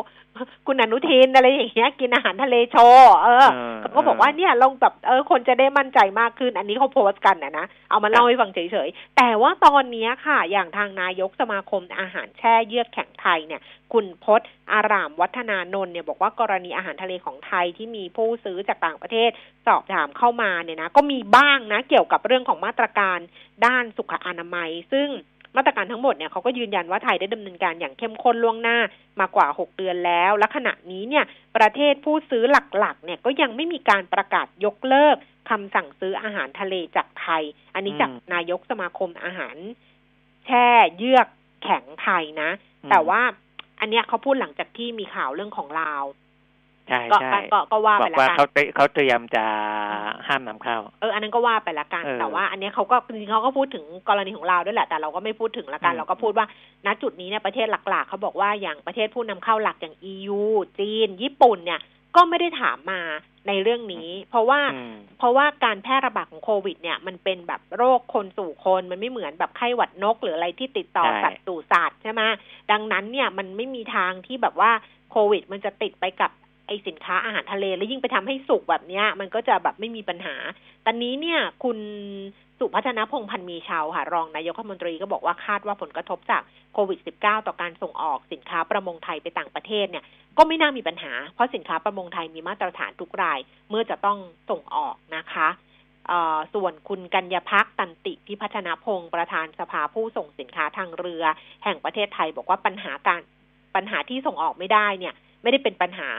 คุณอนุทินอะไรอย่างเงี้ยกินอาหารทะเลโชว์เออเออเขาก็บอกว่าเนี่ยลองแบบเออ คนจะได้มั่นใจมากขึ้น อันนี้เขาโพสต์กันนะนะเอามาเล่าให้ฟังเฉยๆ แต่ว่าตอนเนี้ยค่ะ อย่างทางนายกสมาคมอาหารแช่เยือกแข็งไทยเนี่ย คุณพศอารามวัฒนานนท์เนี่ยบอกว่ากรณีอาหารทะเลของไทยที่มีผู้ซื้อจากต่างประเทศ สอบถามเข้ามาเนี่ยนะ ก็มีบ้างนะ เกี่ยวกับเรื่องของมาตรการด้านสุขอนามัย ซึ่ง มาตรการทั้งหมดเนี่ยเขาก็ยืนยันว่าไทยได้ดำเนินการอย่างเข้มข้นล่วงหน้ามากว่า 6 เดือนแล้ว และขณะนี้เนี่ยประเทศผู้ซื้อหลักๆ เนี่ยก็ยังไม่มีการประกาศยกเลิกคำสั่งซื้ออาหารทะเลจากไทย อันนี้จากอืมนายกสมาคมอาหาร แช่เยือกแข็งไทยนะอืมแต่ว่าอันเนี้ยเขาพูดหลังจากที่มีข่าวเรื่องของลาว ใช่ก็ใช่ก็ก็ก็ว่าบไปอกแล้วว่ากันเขาเตเขาเตรียมจะห้ามนำเข้า เอออันนั้นก็ว่าไปละกันเออแต่ว่า อันเนี้ยเขาก็จริงๆเขาก็พูดถึงกรณีของลาวด้วยแหละแต่เราก็ไม่พูดถึงละกันอืม เราก็พูดว่าณจุดนี้เนี่ยประเทศหลักๆเขาบอกว่าอย่างประเทศผู้นำเข้าหลักอย่าง EU จีน ญี่ปุ่นเนี่ยก็ไม่ได้ถามมาในเรื่องนี้ เพราะว่า อืม เพราะว่าการแพร่ระบาดของโควิดเนี่ยมันเป็นแบบโรคคนสู่คน มันไม่เหมือนแบบไข้หวัดนก หรืออะไรที่ติดต่อใช่ สัตว์สู่สัตว์ใช่ไหมดังนั้นเนี่ยมันไม่มีทางที่แบบว่าโควิด มันจะติดไปกับไอสินค้าอาหารทะเล แล้วยิ่งไปทำให้สุกแบบเนี้ย มันก็จะแบบไม่มีปัญหา ตอนนี้เนี่ย คุณสุพัฒนพงพันธ์มีชาวค่ะ รองนายกรัฐมนตรีก็บอกว่าคาดว่าผลกระทบจากโควิด -19 ต่อการส่งออกสินค้าประมงไทยไปต่างประเทศเนี่ย ก็ไม่น่ามีปัญหา เพราะสินค้าประมงไทยมีมาตรฐานทุกราย เมื่อจะต้องส่งออกนะคะเออส่วนคุณกัญญาพักตันติพิพัฒนพงศ์ประธานสภาผู้ส่งสินค้าทางเรือ แห่งประเทศไทยบอกว่าปัญหาการปัญหาที่ส่งออกไม่ได้เนี่ย ไม่ได้เป็นปัญหา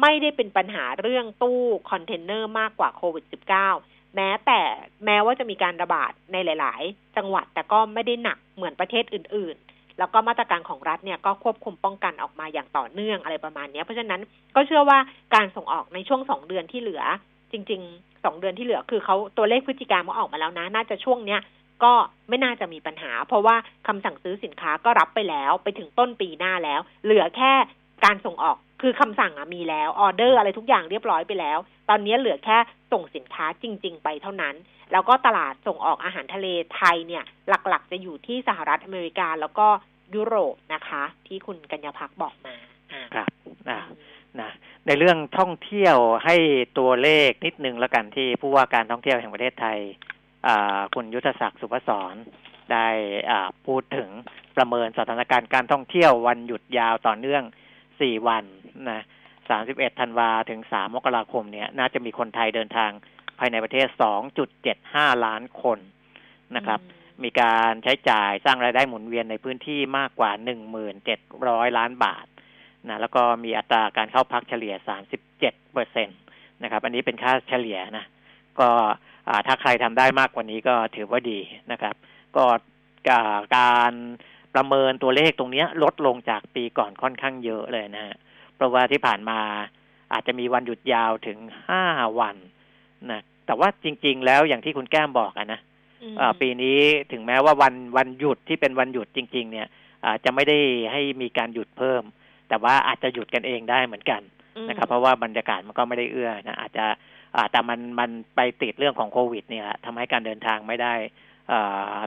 ไม่ได้เป็นปัญหาเรื่องตู้คอนเทนเนอร์มากกว่าโควิด -19 แม้แต่แม้ว่าจะมีการระบาดในหลาย ๆ จังหวัดแต่ก็ไม่ได้หนักเหมือนประเทศอื่น ๆ แล้วก็มาตรการของรัฐเนี่ยก็ควบคุมป้องกันออกมาอย่างต่อเนื่องอะไรประมาณนี้เพราะฉะนั้นก็เชื่อว่าการส่งออกในช่วงสองเดือนที่เหลือ จริงๆสองเดือนที่เหลือคือเขาตัวเลขพฤศจิกามาออกมาแล้วนะ น่าจะช่วงเนี้ยก็ไม่น่าจะมีปัญหา เพราะว่าคำสั่งซื้อสินค้าก็รับไปแล้วไปถึงต้นปีหน้าแล้ว เหลือแค่การส่งออก คือคำสั่งอะมีแล้วออเดอร์อะไรทุกอย่างเรียบร้อยไปแล้ว ตอนนี้เหลือแค่ส่งสินค้าจริง ๆ ไปเท่านั้น แล้วก็ตลาดส่งออกอาหารทะเลไทยเนี่ยหลักๆ จะอยู่ที่สหรัฐอเมริกาแล้วก็ยุโรปนะคะ ที่คุณกัญญาพักบอกมาครับนะนะในเรื่องท่องเที่ยวให้ตัวเลขนิดนึงแล้วกันที่ผู้ว่าการท่องเที่ยวแห่งประเทศไทยคุณยุทธศักดิ์สุภศรได้พูดถึงประเมินสถานการณ์การท่องเที่ยววันหยุดยาวต่อเนื่อง 4วันนะ31ธันวาถึง3มกราคมเนี่ย น่าจะมีคนไทยเดินทางภายในประเทศ2.75ล้านคนนะครับ มีการใช้จ่ายสร้างรายได้หมุนเวียนในพื้นที่มากกว่า1,700ล้านบาทนะแล้วก็มีอัตราการเข้าพักเฉลี่ย37เปอร์เซ็นตนะครับ อันนี้เป็นค่าเฉลี่ยนะ ก็ถ้าใครทำได้มากกว่านี้ก็ถือว่าดีนะครับ ก็การ ประเมินตัวเลขตรงนี้ลดลงจากปีก่อนค่อนข้างเยอะเลยนะฮะเพราะว่าที่ผ่านมาอาจจะมีวันหยุดยาวถึงห้าวันนะแต่ว่าจริง ๆ แล้วอย่างที่คุณแก้มบอกอะนะปีนี้ถึงแม้ว่าวันวันหยุดที่เป็นวันหยุดจริง ๆ เนี่ยจะไม่ได้ให้มีการหยุดเพิ่ม แต่ว่าอาจจะหยุดกันเองได้เหมือนกันนะครับ เพราะว่าบรรยากาศมันก็ไม่ได้เอื้อนะอาจจะแต่มันมันไปติดเรื่องของโควิด เนี่ยทำให้การเดินทางไม่ได้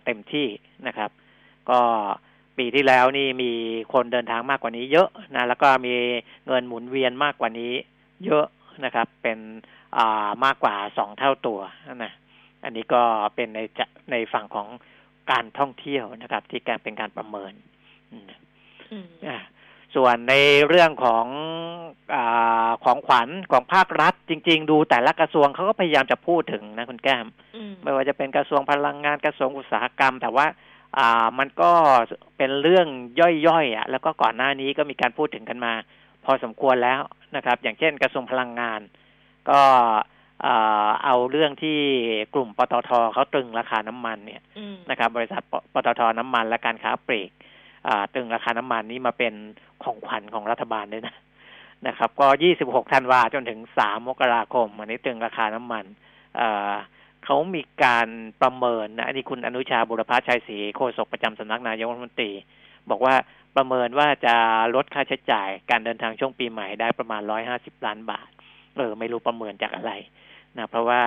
เต็มที่นะครับ ก็ ปีที่แล้วนี่มีคนเดินทางมากกว่านี้เยอะนะแล้วก็มีเงินหมุนเวียนมากกว่านี้เยอะนะครับ เป็นอ่ามากกว่าสองเท่าตัวนะอันนี้ก็เป็นในจะในฝั่งของการท่องเที่ยวนะครับ ที่การเป็นการประเมินอ่าส่วนในเรื่องของอของขวัญของภาครัฐ จริง ๆ ดูแต่ละกระทรวงเขาก็พยายามจะพูดถึงนะคุณแก้ม ไม่ว่าจะเป็นกระทรวงพลังงานกระทรวงอุตสาหกรรม แต่ว่า อ่ามันก็เป็นเรื่องย่อยๆอะแล้วก็ก่อนหน้านี้ก็มีการพูดถึงกันมา พอสมควรแล้วนะครับ อย่างเช่นกระทรวงพลังงาน ก็เอาเรื่องที่กลุ่มปตทเขาตรึงราคาน้ำมันเนี่ยนะครับ บริษัทปตทน้ำมันและการค้าปลีกตึงราคาน้ำมันนี้มาเป็นของขวัญของรัฐบาลด้วยนะนะครับ ก็ 26 ธันวาจนถึง 3 มกราคม อันนี้ตึงราคาน้ำมัน เขามีการประเมินนะอันนี้คุณอนุชาบุรพชัยศรีโฆษกประจำสำนักนายกรัฐมนตรี บอกว่าประเมินว่าจะลดค่าใช้จ่ายการเดินทางช่วงปีใหม่ได้ประมาณร้อยห้าสิบล้านบาท เออ ไม่รู้ประเมินจากอะไรนะเพราะว่า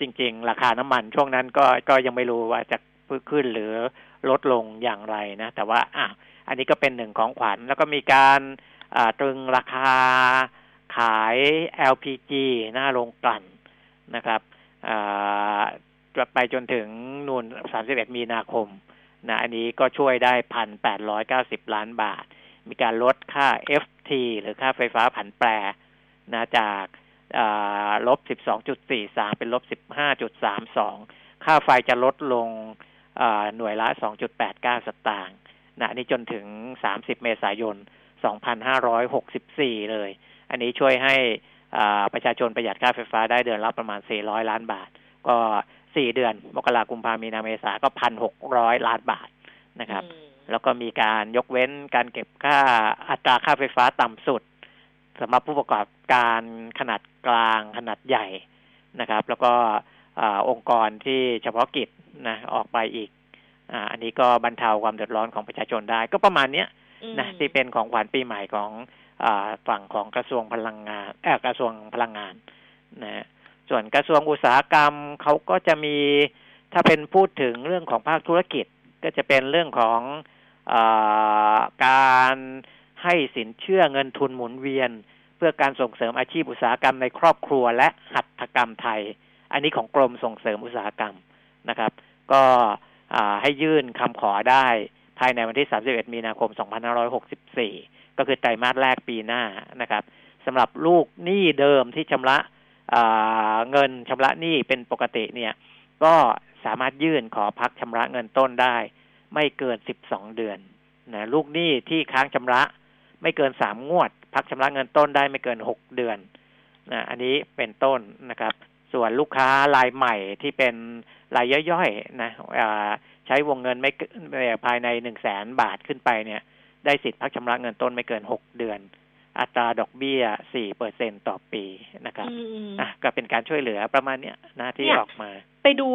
จริง ๆ ราคาน้ำมันช่วงนั้นก็ก็ยังไม่รู้ว่าจะขึ้นหรือลดลงอย่างไรนะ แต่ว่าอะอันนี้ก็เป็นหนึ่งของขวัญ แล้วก็มีการตรึงราคาขาย LPG หน้าโรงกลั่นนะครับ ไปจนถึงนูน31 มีนาคมนะอันนี้ก็ช่วยได้พันแปดร้อยเก้าสิบล้านบาท มีการลดค่า FT หรือค่าไฟฟ้าผันแปรนะจากลบสิบสองจุดสี่สามเป็นลบสิบห้าจุดสามสองค่าไฟจะลดลงหน่วยละสองจุดแปดเก้าสตางค์นะนี้จนถึงสามสิบเมษายนสองพันห้าร้อยหกสิบสี่เลย อันนี้ช่วยให้ ประชาชนประหยัดค่าไฟฟ้าได้เดือนละประมาณ 400 ล้านบาท ก็สี่เดือน มกราคมพามีนาเมษาก็พันหกร้อยล้านบาทนะครับ แล้วก็มีการยกเว้นการเก็บค่าอัตราค่าไฟฟ้าต่ำสุดสำหรับผู้ประกอบการขนาดกลางขนาดใหญ่นะครับ แล้วก็องค์กรที่เฉพาะกิจนะออกไปอีกออันนี้ก็บรรเทาความเดือดร้อนของประชาชนได้ ก็ประมาณเนี้ยนะที่เป็นของขวัญปีใหม่ของอ ฝั่งของกระทรวงพลังงานแอบกระทรวงพลังงานนะส่วนกระทรวงอุตสาหกรรมเขาก็จะมีถ้าเป็นพูดถึงเรื่องของภาคธุรกิจ ก็จะเป็นเรื่องของอการให้สินเชื่อเงินทุนหมุนเวียน เพื่อการส่งเสริมอาชีพอุตสาหกรรมในครอบครัวและหัตถกรรมไทย อันนี้ของกรมส่งเสริมอุตสาหกรรมนะครับ ก็ให้ยื่นคำขอได้ ภายในวันที่ 31 มีนาคม 2564 ก็คือไตรมาสแรกปีหน้านะครับสำหรับลูกหนี้เดิมที่ชำระเงินชำระหนี้เป็นปกติเนี่ย ก็สามารถยื่นขอพักชำระเงินต้นได้ ไม่เกินสิบสองเดือนนะลูกหนี้ที่ค้างชำระไม่เกินสามงวด พักชำระเงินต้นได้ไม่เกินหกเดือนนะอันนี้เป็นต้นนะครับ ส่วนลูกค้ารายใหม่ที่เป็นรายย่อยๆนะ ใช้วงเงินไม่ภายในหนึ่งแสนบาทขึ้นไปเนี่ย ได้สิทธิ์พักชำระเงินต้นไม่เกินหกเดือน อัตราดอกเบี้ย4เปอร์เซ็นต่อปีนะครับอืมอะก็เป็นการช่วยเหลือประมาณเนี้ยนะที่เนี่ยออกมา ไปดู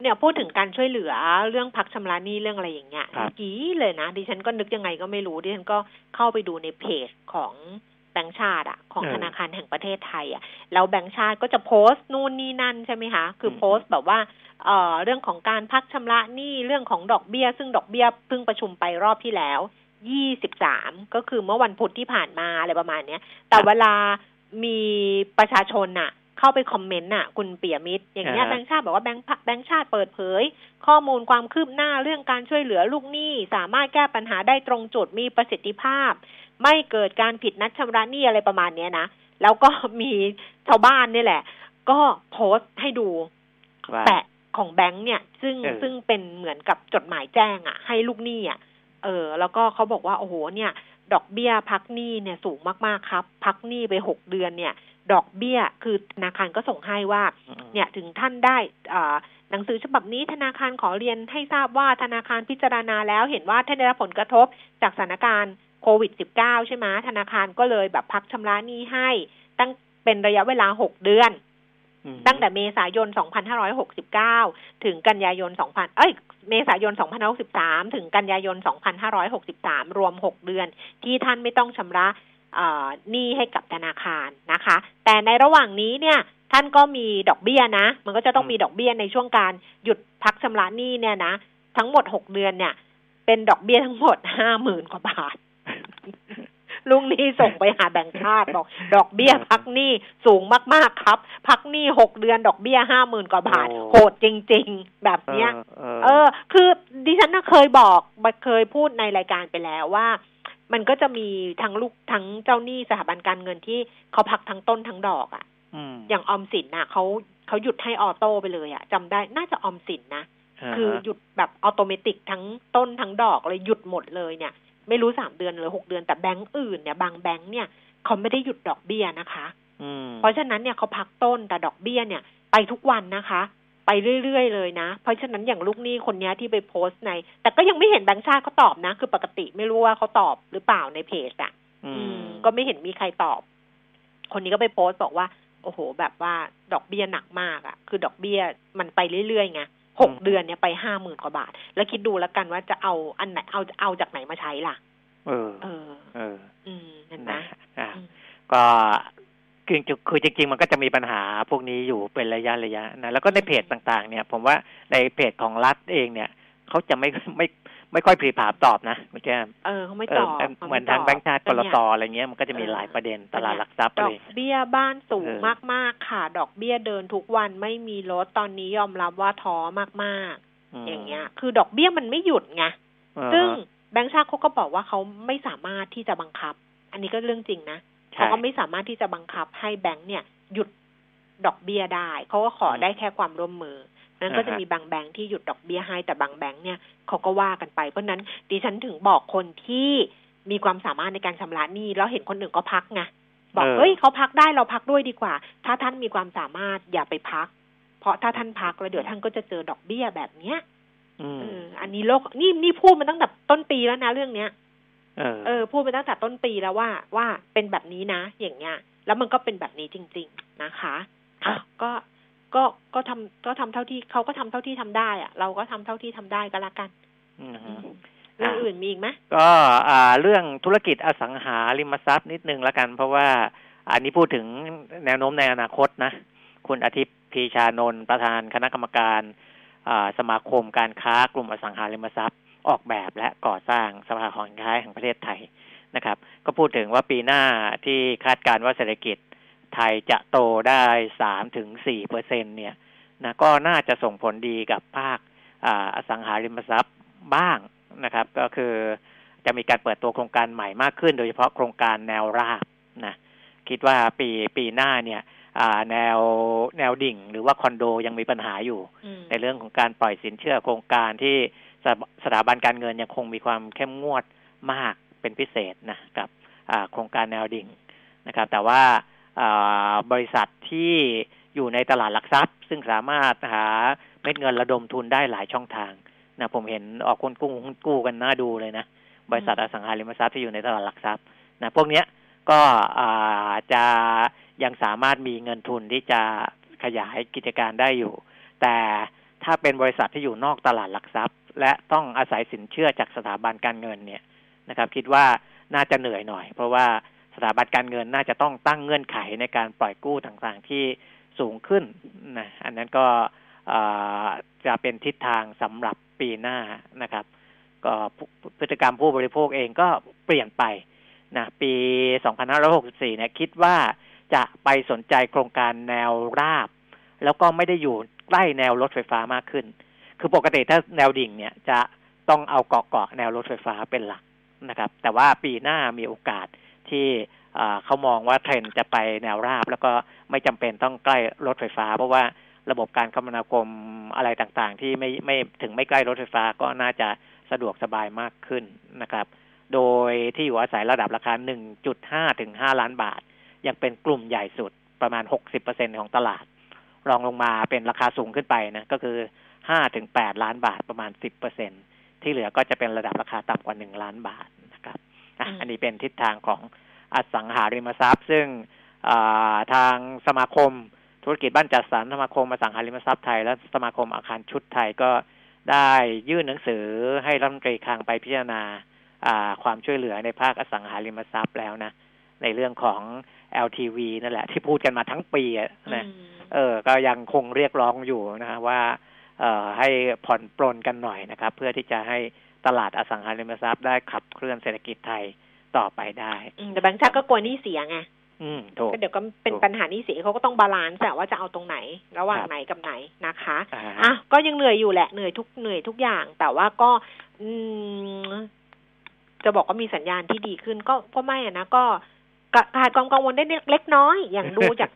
เนี่ยพูดถึงการช่วยเหลือเรื่องพักชำระหนี้เรื่องอะไรอย่างเงี้ยครับเมื่อกี้เลยนะดิฉันก็นึกยังไงก็ไม่รู้ดิฉันก็เข้าไปดูในเพจของ แบงก์ชาติอะของเออธนาคารแห่งประเทศไทยอะแล้วแบงก์ชาติก็จะโพสต์นู่นนี่นั่นใช่ไหมคะ คืออมโพสต์แบบว่าเอ่อเรื่องของการพักชำระหนี้เรื่องของดอกเบี้ย ซึ่งดอกเบี้ยเพิ่งประชุมไปรอบที่แล้วยี่สิบสามก็คือเมื่อวันพุธที่ผ่านมาอะไรประมาณเนี้ย แต่เวลามีประชาชนน่ะ เข้าไปคอมเมนต์น่ะ คุณเปียมิตรอย่างเงี้ยอ่าฮะแบงค์ชาติบอกว่าแบงค์พะแบงค์ชาติเปิดเผย ข้อมูลความคืบหน้าเรื่องการช่วยเหลือลูกหนี้ สามารถแก้ปัญหาได้ตรงจุดมีประสิทธิภาพ ไม่เกิดการผิดนัดชำระหนี้อะไรประมาณเนี้ยนะแล้วก็มีชาวบ้านนี่แหละ ก็โพสต์ให้ดูว่าแปะของแบงค์เนี่ย ซึ่งเออซึ่งเป็นเหมือนกับจดหมายแจ้งอะ ให้ลูกหนี้อะ เออ แล้วก็เขาบอกว่าโอ้โหเนี่ย ดอกเบี้ยพักหนี้เนี่ยสูงมากๆครับ พักหนี้ไปหกเดือนเนี่ย ดอกเบี้ยคือธนาคารก็ส่งให้ว่าอืมเนี่ยถึงท่านได้อ่าหนังสือฉบับนี้ธนาคารขอเรียนให้ทราบว่าธนาคารพิจารณาแล้วเห็นว่าท่านได้รับผลกระทบจากสถานการณ์ โควิด -19 ใช่ไหมธนาคารก็เลยแบบพักชำระหนี้ให้ ตั้งเป็นระยะเวลา6เดือนอืมตั้งแต่เมษายน 2569 ถึงกันยายน 2000 เอ้ย เมษายน 2563 ถึงกันยายน 2563 รวม 6 เดือน ที่ท่านไม่ต้องชำระเอ่อหนี้ให้กับธนาคารนะคะ แต่ในระหว่างนี้เนี่ย ท่านก็มีดอกเบี้ยนะ มันก็จะต้องมีดอกเบี้ยในช่วงการหยุดพักชำระหนี้เนี่ยนะ ทั้งหมด 6 เดือนเนี่ย เป็นดอกเบี้ยทั้งหมด 50,000 กว่าบาท ลุงหนี้ส่งไปหาแบงค์ชาติบอก ดอกเบี้ยพักหนี้สูงมาก ๆ ครับ พักหนี้หกเดือนดอกเบี้ยห้าหมื่นกว่าบาทโอ้โหดจริง ๆ แบบเนี้ยเออเออ คือดิฉันน่ะเคยบอกเคยพูดในรายการไปแล้วว่า มันก็จะมีทั้งลูกทั้งเจ้าหนี้สถาบันการเงินที่เขาพักทั้งต้นทั้งดอกอะ่ะมอย่างออมสินน่ะเขาเขาหยุดให้ออโต้ไปเลยอะ่ะจำได้น่าจะออมสินนะคือหยุดแบบอัตโนมัติทั้งต้นทั้งดอกเลยหยุดหมดเลยเนี่ย ไม่รู้สามเดือนหรือหกเดือนแต่แบงก์อื่นเนี่ยบางแบงก์เนี่ยเขาไม่ได้หยุดดอกเบี้ยนะคะอืมเพราะฉะนั้นเนี่ยเขาพักต้นแต่ดอกเบี้ยเนี่ย ไปทุกวันนะคะ ไปเรื่อยๆเลยนะ เพราะฉะนั้นอย่างลูกหนี้คนเนี้ยที่ไปโพสต์ใน แต่ก็ยังไม่เห็นแบงค์ชาติเขาตอบนะ คือปกติไม่รู้ว่าเขาตอบหรือเปล่าในเพจอะอือืมมก็ไม่เห็นมีใครตอบ คนนี้ก็ไปโพสต์บอกว่า โอ้โห แบบว่าดอกเบี้ยหนักมากอะคือดอกเบี้ยมันไปเรื่อยๆไง หกเดือนเนี่ยไปห้าหมื่นกว่าบาท แล้วคิดดูแล้วกันว่าจะเอาอันไหนเอาเอาจากไหนมาใช้ล่ะ เออ เออ เออ อืมเห็นไหมนะอะอืมก็คือคือจริงๆ มันก็จะมีปัญหาพวกนี้อยู่เป็นระยะระยะนะแล้วก็ในเพจต่างๆ เนี่ย ผมว่าในเพจของรัฐเองเนี่ยเขาจะไม่ไม่ ไม่ค่อยผลีผามตอบนะคุณแก้มเออเขาไม่เอตออบขาเหมือนไตทางบแบงค์ชาติกก็รเนี่ยตอะไรเงี้ยมันก็จะมีเออหลายประเด็นตก็เนี่ยลาดหลักทรัพย์ดอะอไรกเบี้ยบ้านสูงเออมากๆค่ะ ดอกเบี้ยเดินทุกวันไม่มีลดตอนนี้ยอมรับว่าท้อมากมๆอย่างเงี้ย คือดอกเบี้ยมันไม่หยุดไงอ่าฮะซึ่งแบงค์ชาติเขาก็บอกว่าเขาไม่สามารถที่จะบังคับ อันนี้ก็เรื่องจริงนะใช่เขาก็ไม่สามารถที่จะบังคับให้แบงค์เนี่ย หยุดดอกเบี้ยได้เขาก็ขอได้แค่ความร่วมมือ นั้นก็จะมีบางแบงค์ที่หยุดดอกเบี้ยให้แต่บางแบงค์เนี่ยเขาก็ว่ากันไป เพราะฉะนั้นดิฉันถึงบอกคนที่มีความสามารถในการชำระหนี้แล้วเห็นคนอื่นก็พักไงบอกเออเฮ้ยเขาพักได้เราพักด้วยดีกว่า ถ้าท่านมีความสามารถอย่าไปพัก เพราะถ้าท่านพักแล้วเดี๋ยวท่านก็จะเจอดอกเบี้ยแบบเนี้ยอืมเอออันนี้โลกนี่นี่พูดมาตั้งแต่ต้นปีแล้วนะเรื่องเนี้ยเออเออ พูดมาตั้งแต่ต้นปีแล้วว่าว่าเป็นแบบนี้นะ อย่างเงี้ย แล้วมันก็เป็นแบบนี้จริง ๆ นะคะอะก็ ก็ก็ทำก็ทำเท่าที่เขาก็ทำเท่าที่ทำได้อะเราก็ทำเท่าที่ทำได้ก็แล้วกันอืมฮึเรื่องอื่นมีอีกไหมก็อ่าเรื่องธุรกิจอสังหาริมทรัพย์นิดนึงแล้วกัน เพราะว่าอันนี้พูดถึงแนวโน้มในอนาคตนะ คุณอาทิตย์พีชานนท์ประธานคณะกรรมการอ่าสมาคมการค้ากลุ่มอสังหาริมทรัพย์ ออกแบบและก่อสร้างสภาหอการค้าแห่งประเทศไทยนะครับ ก็พูดถึงว่าปีหน้าที่คาดการณ์ว่าเศรษฐกิจ ไทยจะโตได้สามถึงสี่เปอร์เซ็นเนี่ยนะก็น่าจะส่งผลดีกับภาคอ่าอสังหาริมทรัพย์บ้างนะครับ ก็คือจะมีการเปิดตัวโครงการใหม่มากขึ้น โดยเฉพาะโครงการแนวราบนะคิดว่าปีปีหน้าเนี่ยอ่าแนวแนวดิ่ง หรือว่าคอนโดยังมีปัญหาอยู่อืมในเรื่องของการปล่อยสินเชื่อโครงการที่สถาสถาบันการเงินยังคงมีความเข้มงวดมากเป็นพิเศษนะกับอ่าโครงการแนวดิ่งนะครับ แต่ว่าอ่า บริษัทที่อยู่ในตลาดหลักทรัพย์ ซึ่งสามารถหาเม็ดเงินระดมทุนได้หลายช่องทางนะผมเห็นออกคนกู้หุ้นกู้กันน่าดูเลยนะบริษัทอสังหาริมทรัพย์ที่อยู่ในตลาดหลักทรัพย์นะพวกเนี้ยก็จะยังสามารถมีเงินทุนที่จะขยายกิจการได้อยู่ แต่ถ้าเป็นบริษัทที่อยู่นอกตลาดหลักทรัพย์ และต้องอาศัยสินเชื่อจากสถาบันการเงินเนี่ยนะครับ คิดว่าน่าจะเหนื่อยหน่อย เพราะว่า สถาบันการเงินน่าจะต้องตั้งเงื่อนไขในการปล่อยกู้ต่างๆที่สูงขึ้นนะอันนั้นก็จะเป็นทิศทางสำหรับปีหน้านะครับ ก็พฤติกรรมผู้บริโภคเองก็เปลี่ยนไปนะปี 2564 เนี่ยคิดว่าจะไปสนใจโครงการแนวราบ แล้วก็ไม่ได้อยู่ใกล้แนวรถไฟฟ้ามากขึ้น คือปกติถ้าแนวดิ่งเนี่ยจะต้องเอาเกาะเกาะแนวรถไฟฟ้าเป็นหลักนะครับ แต่ว่าปีหน้ามีโอกาส ที่เขามองว่าเทรนจะไปแนวราบ แล้วก็ไม่จำเป็นต้องใกล้รถไฟฟ้า เพราะว่าระบบการคมนาคมอะไรต่างๆ ที่ไม่ไม่ถึงไม่ใกล้รถไฟฟ้าก็น่าจะสะดวกสบายมากขึ้นนะครับ โดยที่อยู่อาศัยระดับราคา 1.5 ถึง 5 ล้านบาท ยังเป็นกลุ่มใหญ่สุดประมาณ 60%ของตลาด รองลงมาเป็นราคาสูงขึ้นไปนะก็คือ 5 ถึง 8 ล้านบาทประมาณ 10%ที่เหลือก็จะเป็นระดับราคาต่ำกว่า 1 ล้านบาทนะครับ อันนี้เป็นทิศทางของอสังหาริมทรัพย์ ซึ่งทางสมาคมธุรกิจบ้านจัดสรรสมาคมอสังหาริมทรัพย์ไทย และสมาคมอาคารชุดไทยก็ได้ยื่นหนังสือให้รัฐมนตรีคลังไปพิจารณาความช่วยเหลือในภาคอสังหาริมทรัพย์แล้วนะ ในเรื่องของ LTV นั่นแหละ ที่พูดกันมาทั้งปีนะเออ ก็ยังคงเรียกร้องอยู่นะว่า เอ่อให้ผ่อนปลนกันหน่อยนะครับ เพื่อที่จะให้ ตลาดอสังหาริมทรัพย์ได้ขับเคลื่อนเศรษฐกิจไทยต่อไปได้แต่แบงก์ชาติก็กลัวหนี้เสียไงอืมถูกเดี๋ยวก็เป็นปัญหานี้สิเขาก็ต้อง balance แต่ว่าจะเอาตรงไหน ระหว่างไหนกับไหนนะคะอะก็ยังเหนื่อยอยู่แหละเหนื่อยทุกเหนื่อยทุกอย่าง แต่ว่าก็ อืมจะบอกว่ามีสัญญาณที่ดีขึ้น ก็ก็ไม่อะนะก็ ขาดความกังวลได้เล็กน้อย อย่างดูจาก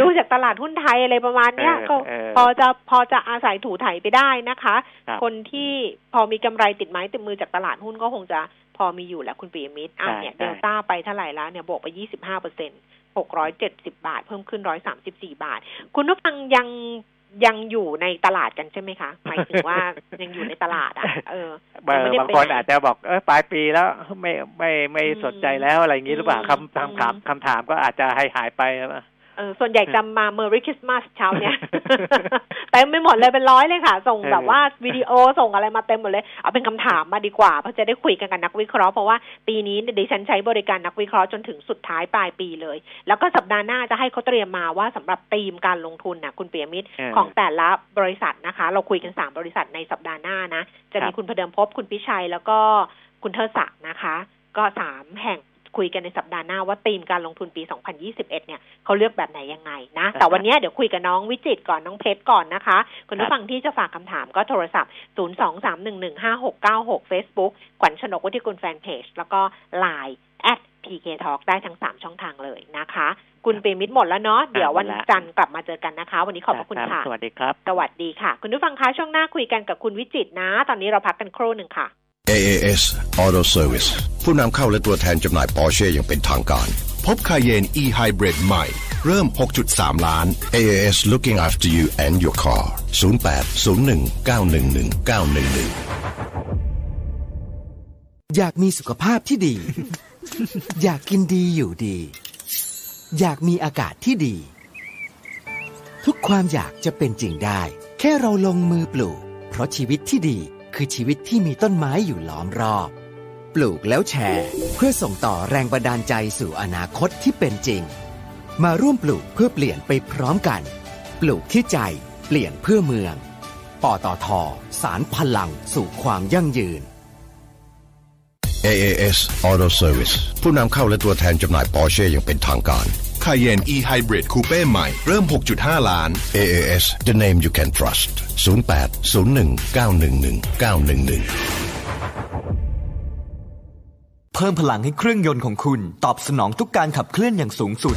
ดูจากตลาดหุ้นไทยอะไรประมาณเนี้ยก็พอจะพอจะอาศัยถูถ่ายไปได้นะคะ คนที่พอมีกำไรติดไม้ติดมือจากตลาดหุ้นก็คงจะพอมีอยู่แล้วคุณปีมิตรอะเนี่ยเดลต้าไปเท่าไหร่แล้วเนี่ยบวกไปยี่สิบห้าเปอร์เซ็นหกร้อยเจ็ดสิบาท เพิ่มขึ้นร้อยสามสิบสี่บาท คุณนุฟังยัง ยังอยู่ในตลาดกันใช่ไหมคะหมายถึงว่ายังอยู่ในตลาดอะเออบางคนอาจจะบอกเออปลายปีแล้วไม่ไม่ไม่สนใจแล้วอะไรอย่างนี้หรือเปล่าคำคำถามคำถามก็อาจจะหายหายไปเออส่วนใหญ่จะมาเมอร์รี่คริสต์มาสเช้าเนี่ยเต็มไม่หมดเลยเป็นร้อยเลยค่ะ ส่งแบบว่าวิดีโอส่งอะไรมาเต็มหมดเลย เอาเป็นคำถามมาดีกว่า เพราะจะได้คุยกันกับนักวิเคราะห์เพราะว่าปีนี้ดิฉันใช้บริการนักวิเคราะห์จนถึงสุดท้ายปลายปีเลย แล้วก็สัปดาห์หน้าจะให้เขาเตรียมมาว่าสำหรับธีมการลงทุนนะคุณเปียมิตรของแต่ละบริษัทนะคะ เราคุยกันสามบริษัทในสัปดาห์หน้านะ จะมีคุณพเดิมพบคุณพิชัยแล้วก็คุณเทอศักดิ์นะคะ ก็สามแห่ง คุยกันในสัปดาห์หน้าว่าธีมการลงทุนปี 2021 เนี่ยเขาเลือกแบบไหนยังไงนะ แต่วันนี้เดี๋ยวคุยกับน้องวิจิตก่อนน้องเพชรก่อนนะคะ คุณผู้ฟังที่จะฝากคำถามก็โทรศัพท์ 023115696 Facebook ขวัญชนกวุฒิกุลแฟนเพจแล้วก็ Line at PK Talk ได้ทั้ง 3 ช่องทางเลยนะคะ คุณเปมิตรหมดแล้วเนาะเดี๋ยววันจันทร์กลับมาเจอกันนะคะ วันนี้ขอบพระคุณค่ะ สวัสดีครับ สวัสดีค่ะ คุณผู้ฟังคะช่วงหน้าคุยกันกับคุณวิจิตนะ ตอนนี้เราพักกันครู่หนึ่งค่ะ AAS Auto Service ผู้นำเข้าและตัวแทนจำหน่ายปอร์เช่อย่างเป็นทางการ พบคายเยน e Hybrid ใหม่ เริ่ม 6.3 ล้าน AAS looking after you and your car 0801911911 อยากมีสุขภาพที่ดี อยากกินดีอยู่ดี อยากมีอากาศที่ดี ทุกความอยากจะเป็นจริงได้ แค่เราลงมือปลูก เพราะชีวิตที่ดี คือชีวิตที่มีต้นไม้อยู่ล้อมรอบ ปลูกแล้วแชร์ เพื่อส่งต่อแรงบันดาลใจสู่อนาคตที่เป็นจริง มาร่วมปลูกเพื่อเปลี่ยนไปพร้อมกัน ปลูกที่ใจ เปลี่ยนเพื่อเมือง ปตทสารพลังสู่ความยั่งยืน AAS Auto Service ผู้นำเข้าและตัวแทนจำหน่ายปอร์เช่อย่างเป็นทางการ Cayenne E Hybrid Coupe ใหม่เริ่ม 6.5 ล้าน AAS the name you can trust 0801911911 เพิ่มพลังให้เครื่องยนต์ของคุณ ตอบสนองทุกการขับเคลื่อนอย่างสูงสุด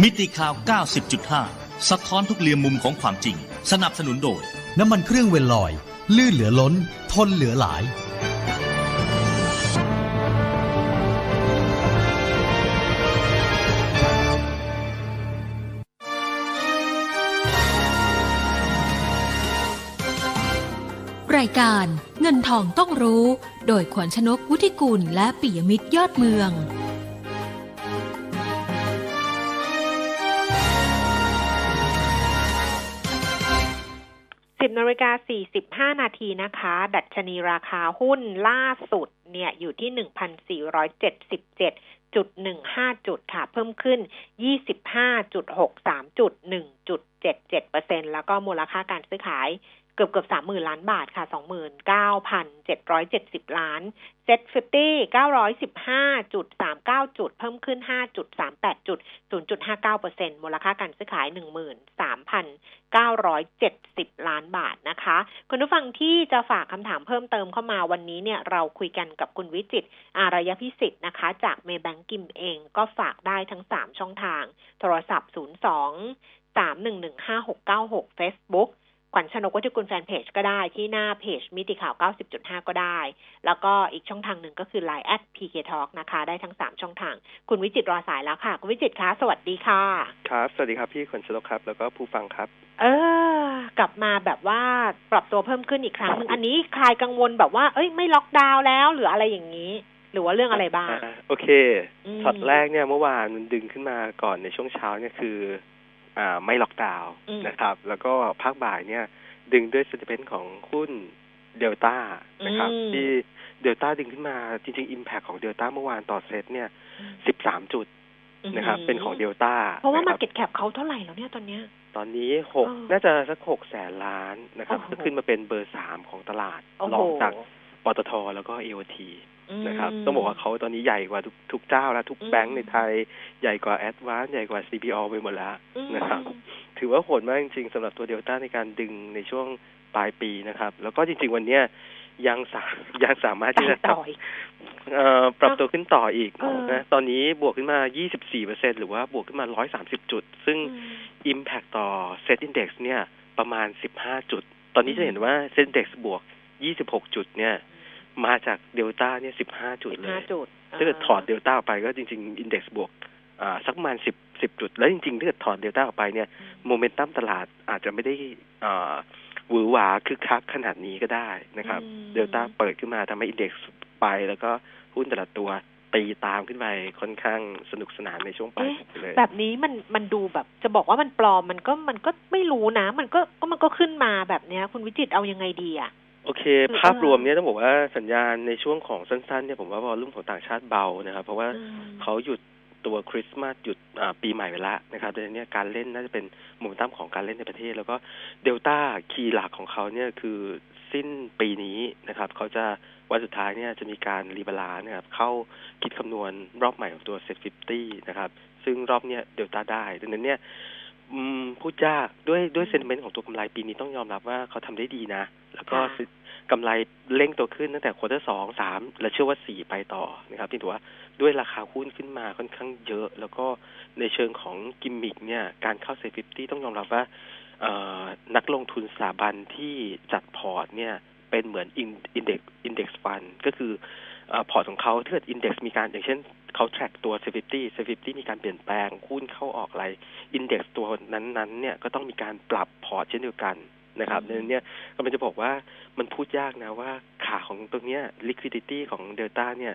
มิติข่าว 90.5 สะท้อนทุกเหลี่ยมมุมของความจริง สนับสนุนโดย น้ำมันเครื่องเวลลอย ลื่นเหลือล้น ทนเหลือหลาย รายการเงินทองต้องรู้ โดยขวัญชนกวุฒิกุลและปิยมิตรยอดเมือง 10นาฬิกา45 นาทีนะคะ ดัชนีราคาหุ้นล่าสุดเนี่ยอยู่ที่ 1,477.15จุดหนึ่งห้าจุดค่ะ เพิ่มขึ้นยี่สิบห้าจุดหกสามจุดหนึ่งจุดเจ็ดเจ็ดเปอร์เซ็นแล้วก็มูลค่าการซื้อขาย เกือบเกือบสามหมื่นล้านบาทค่ะสองหมื่นเก้าพันเจ็ดร้อยเจ็ดสิบล้าน SET fifty เก้าร้อยสิบห้าจุดสามเก้าจุด เพิ่มขึ้นห้าจุดสามแปดจุดศูนย์จุดห้าเก้าเปอร์เซ็นมูลค่าการซื้อขายหนึ่งหมื่นสามพันเก้าร้อยเจ็ดสิบล้านบาทนะคะ คุณผู้ฟังที่จะฝากคำถามเพิ่มเติมเข้ามาวันนี้เนี่ยเราคุยกันกับคุณวิจิตอารยพิสิทธิ์นะคะ จากเมย์แบงก์กิมเอ็งก็ฝากได้ทั้งสามช่องทาง โทรศัพท์ศูนย์สองสามหนึ่งหนึ่งห้าหกเก้าหกเฟซบุ๊ก ขวัญชนกวัฒกุลแฟนเพจก็ได้ที่หน้าเพจมิติข่าว 90.5 ก็ได้ แล้วก็อีกช่องทางหนึ่งก็คือ Line แอด PK Talk นะคะ ได้ทั้ง 3 ช่องทาง คุณวิจิตรรอสายแล้วค่ะ คุณวิจิตรคะสวัสดีค่ะ ครับ สวัสดีครับพี่ขวัญชนกครับ แล้วก็ผู้ฟังครับ เออ กลับมาแบบว่าปรับตัวเพิ่มขึ้นอีกครั้งหนึ่งอันนี้คลายกังวลแบบว่า เอ้ยไม่ล็อกดาวน์แล้วหรืออะไรอย่างนี้หรือว่าเรื่องอะไรบ้าง โอเคช็อตแรกเนี่ยเมื่อวานมันดึงขึ้นมาก่อนในช่วงเช้าเนี่ยคืออ่า ไม่ล็อกดาวน์นะครับ แล้วก็ภาคบ่ายเนี่ย ดึงด้วย story เป็นของหุ้นเดลต้านะครับ ที่เดลต้าดึงขึ้นมาจริงๆ impact ของเดลต้าเมื่อวานต่อเซตเนี่ยสิบสามจุดนะครับ เป็นของเดลต้าเพราะว่า market cap เขาเท่าไหร่แล้วเนี่ยตอนเนี้ยตอนนี้หกน่าจะสักหกแสนล้านนะครับ ก็ขึ้นมาเป็นเบอร์สามของตลาดรองจากปตทแล้วก็ AOT นะครับต้องบอกว่าเขาตอนนี้ใหญ่กว่าทุกทุกเจ้าแล้วทุกแบงก์ในไทยใหญ่กว่า ADVANC ใหญ่กว่า CPALL ไปหมดแล้วนะครับถือว่าโหดมากจริงๆสำหรับตัวเดลต้าในการดึงในช่วงปลายปีนะครับ แล้วก็จริง ๆ วันเนี้ยยังสายังสามารถที่จะปรับตัวขึ้นต่ออีกนะตอนนี้บวกขึ้นมา 24เปอร์เซ็นต์หรือว่าบวกขึ้นมา 130 จุด ซึ่ง Impact ต่อ SET Index เนี่ยประมาณ 15 จุด ตอนนี้จะเห็นว่า SET Index บวก 26 จุดเนี่ย มาจากเดลต้าเนี่ย15จุดเลยถ้าเกิดถอดเดลต้าออกไปก็จริงๆ Index บวกอ่าสักประมาณ10 10จุด แล้วจริงๆถ้าเกิดถอดเดลต้าออกไปเนี่ยโมเมนตัมตลาดอาจจะไม่ได้อ่าหวือหวาคึกคักขนาดนี้ก็ได้นะครับ เดลต้าเปิดขึ้นมาทำให้อินเด็กซ์ไปแล้วก็หุ้นแต่ละตัวตีตามขึ้นไปค่อนข้างสนุกสนานในช่วงปลายเลย แบบนี้มันมันดูแบบ จะบอกว่ามันปลอมมันก็มันก็ไม่รู้นะ มันก็ก็มันก็ขึ้นมาแบบเนี้ย คุณวิจิตเอายังไงดีอะ โอเค ภาพรวมเนี่ยต้องบอกว่าสัญญาณในช่วงของสั้นๆเนี่ยผมว่าวอลลุ่มของต่างชาติเบานะครับ เพราะว่าเขาหยุดตัวคริสต์มาสหยุดปีใหม่ไปแล้วนะครับดังนั้นการเล่นน่าจะเป็นมุมตั้มของการเล่นในประเทศ แล้วก็เดลต้า key หลักของเขาเนี่ยคือสิ้นปีนี้นะครับ เขาจะวันสุดท้ายเนี่ยจะมีการ rebalance นะครับ เขาคิดคำนวณรอบใหม่ของตัว SET Fifty นะครับ ซึ่งรอบเนี้ยเดลต้าได้ดังนั้นเนี่ย พูดยากด้วยด้วย sentiment ของตัวกำไรปีนี้ต้องยอมรับว่าเขาทำได้ดีนะ แล้วก็กำไรเร่งตัวขึ้นตั้งแต่ quarter สองสามและเชื่อว่าสี่ไปต่อนะครับที่ถือว่าด้วยราคาหุ้นขึ้นมาค่อนข้างเยอะ แล้วก็ในเชิงของกิมมิกเนี่ยการเข้า SET Fifty ต้องยอมรับว่านักลงทุนสถาบันที่จัดพอร์ตเนี่ยเป็นเหมือน index index fund ก็คือพอร์ตของเขาถ้าเกิด index มีการอย่างเช่น เขา track ตัว SET Fifty SET Fifty มีการเปลี่ยนแปลงหุ้นเข้าออกอะไร index ตัวนั้นๆ เนี่ยก็ต้องมีการปรับพอร์ตเช่นเดียวกันนะครับดังนั้นเนี่ยก็มันจะบอกว่ามันพูดยากนะว่าขาของตรงเนี้ย liquidity ของเดลต้าเนี่ย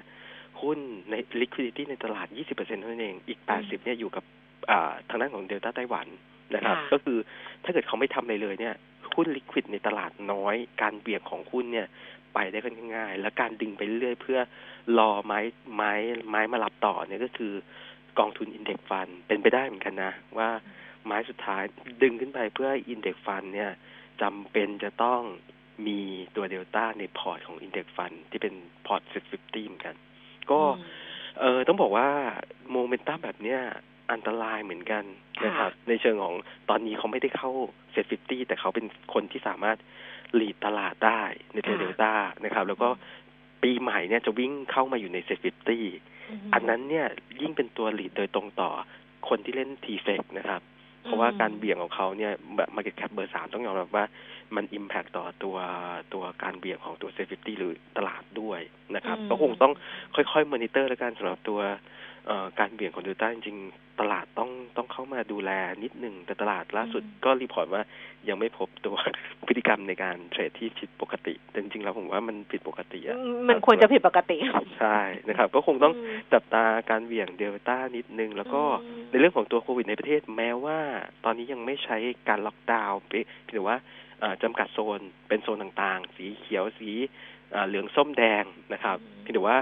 หุ้นใน liquidity ในตลาด 20%เท่านั้นเอง อีก 80 เนี่ยอยู่กับทางด้านของเดลต้าไต้หวันนะครับ ก็คือถ้าเกิดเขาไม่ทำอะไรเลยเนี่ยหุ้น liquid ในตลาดน้อย การเบี่ยงของหุ้นเนี่ย ไปได้ค่อนข้างง่าย และการดึงไปเรื่อยเพื่อรอไม้ไม้ไม้มารับต่อเนี่ยก็คือกองทุนอินเด็กฟันเป็นไปได้เหมือนกันนะ ว่าไม้สุดท้ายดึงขึ้นไปเพื่อ index fund เนี่ยจำเป็นจะต้องมีตัวเดลต้าในพอร์ตของ index fund ที่เป็นพอร์ต SET Fifty เหมือนกัน ก็เออต้องบอกว่าโมเมนตัมแบบเนี้ยอันตรายเหมือนกันนะครับในเชิงของตอนนี้เขาไม่ได้เข้า SET Fifty แต่เขาเป็นคนที่สามารถ lead ตลาดได้ในตัวเดลต้านะครับ แล้วก็ปีใหม่เนี่ยจะวิ่งเข้ามาอยู่ใน SET Fifty อันนั้นเนี่ยยิ่งเป็นตัว lead โดยตรงต่อคนที่เล่น TFEX นะครับ เพราะว่าการเบี่ยงของเขาเนี่ย market cap เบอร์สามต้องยอมรับว่ามัน impact ต่อตัวตัวการเบี่ยงของตัว SET Fifty หรือตลาดด้วยนะครับ ก็คงต้องค่อยๆมอนิเตอร์แล้วกันสำหรับตัวการเบี่ยงของเดลต้าจริงๆ ตลาดต้องต้อง เข้ามาดูแลนิดหนึ่งแต่ตลาดล่าสุดก็ report ว่ายังไม่พบตัวพฤติกรรมในการเทรดที่ผิดปกติ แต่จริงๆแล้วผมว่ามันผิดปกติอะมันควรจะผิดปกติ ใช่นะครับ ก็คงต้องจับตาการเบี่ยงเดลต้านิดนึง แล้วก็ในเรื่องของตัวโควิดในประเทศแม้ว่าตอนนี้ยังไม่ใช้การล็อกดาวน์เพียงว่าจำกัดโซนเป็นโซนต่างๆ สีเขียวสีเหลืองส้มแดงนะครับเพียงแต่ว่า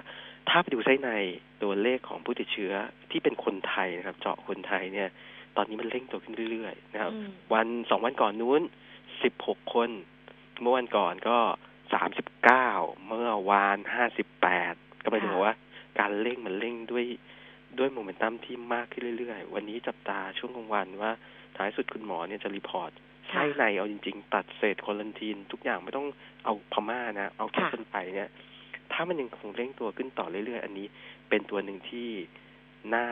ถ้าไปดูไส้ใน ตัวเลขของผู้ติดเชื้อที่เป็นคนไทยนะครับ เจาะคนไทยเนี่ย ตอนนี้มันเร่งตัวขึ้นเรื่อยๆนะครับ วันสองวันก่อนนู้นสิบหกคน เมื่อวันก่อนก็สามสิบเก้าเมื่อวานห้าสิบแปดก็หมายถึงว่าการเร่งมันเร่งด้วยด้วยโมเมนตัมที่มากขึ้นเรื่อยๆ วันนี้จับตาช่วงกลางวันว่าท้ายสุดคุณหมอเนี่ยจะ report ไส้ในเอาจริง ๆ ตัด state quarantine ทุกอย่างไม่ต้องเอาพม่านะ เอาแค่คนไทยเนี่ย ถ้ามันยังคงเร่งตัวขึ้นต่อเรื่อยๆ อันนี้ เป็นตัวหนึ่งที่น่า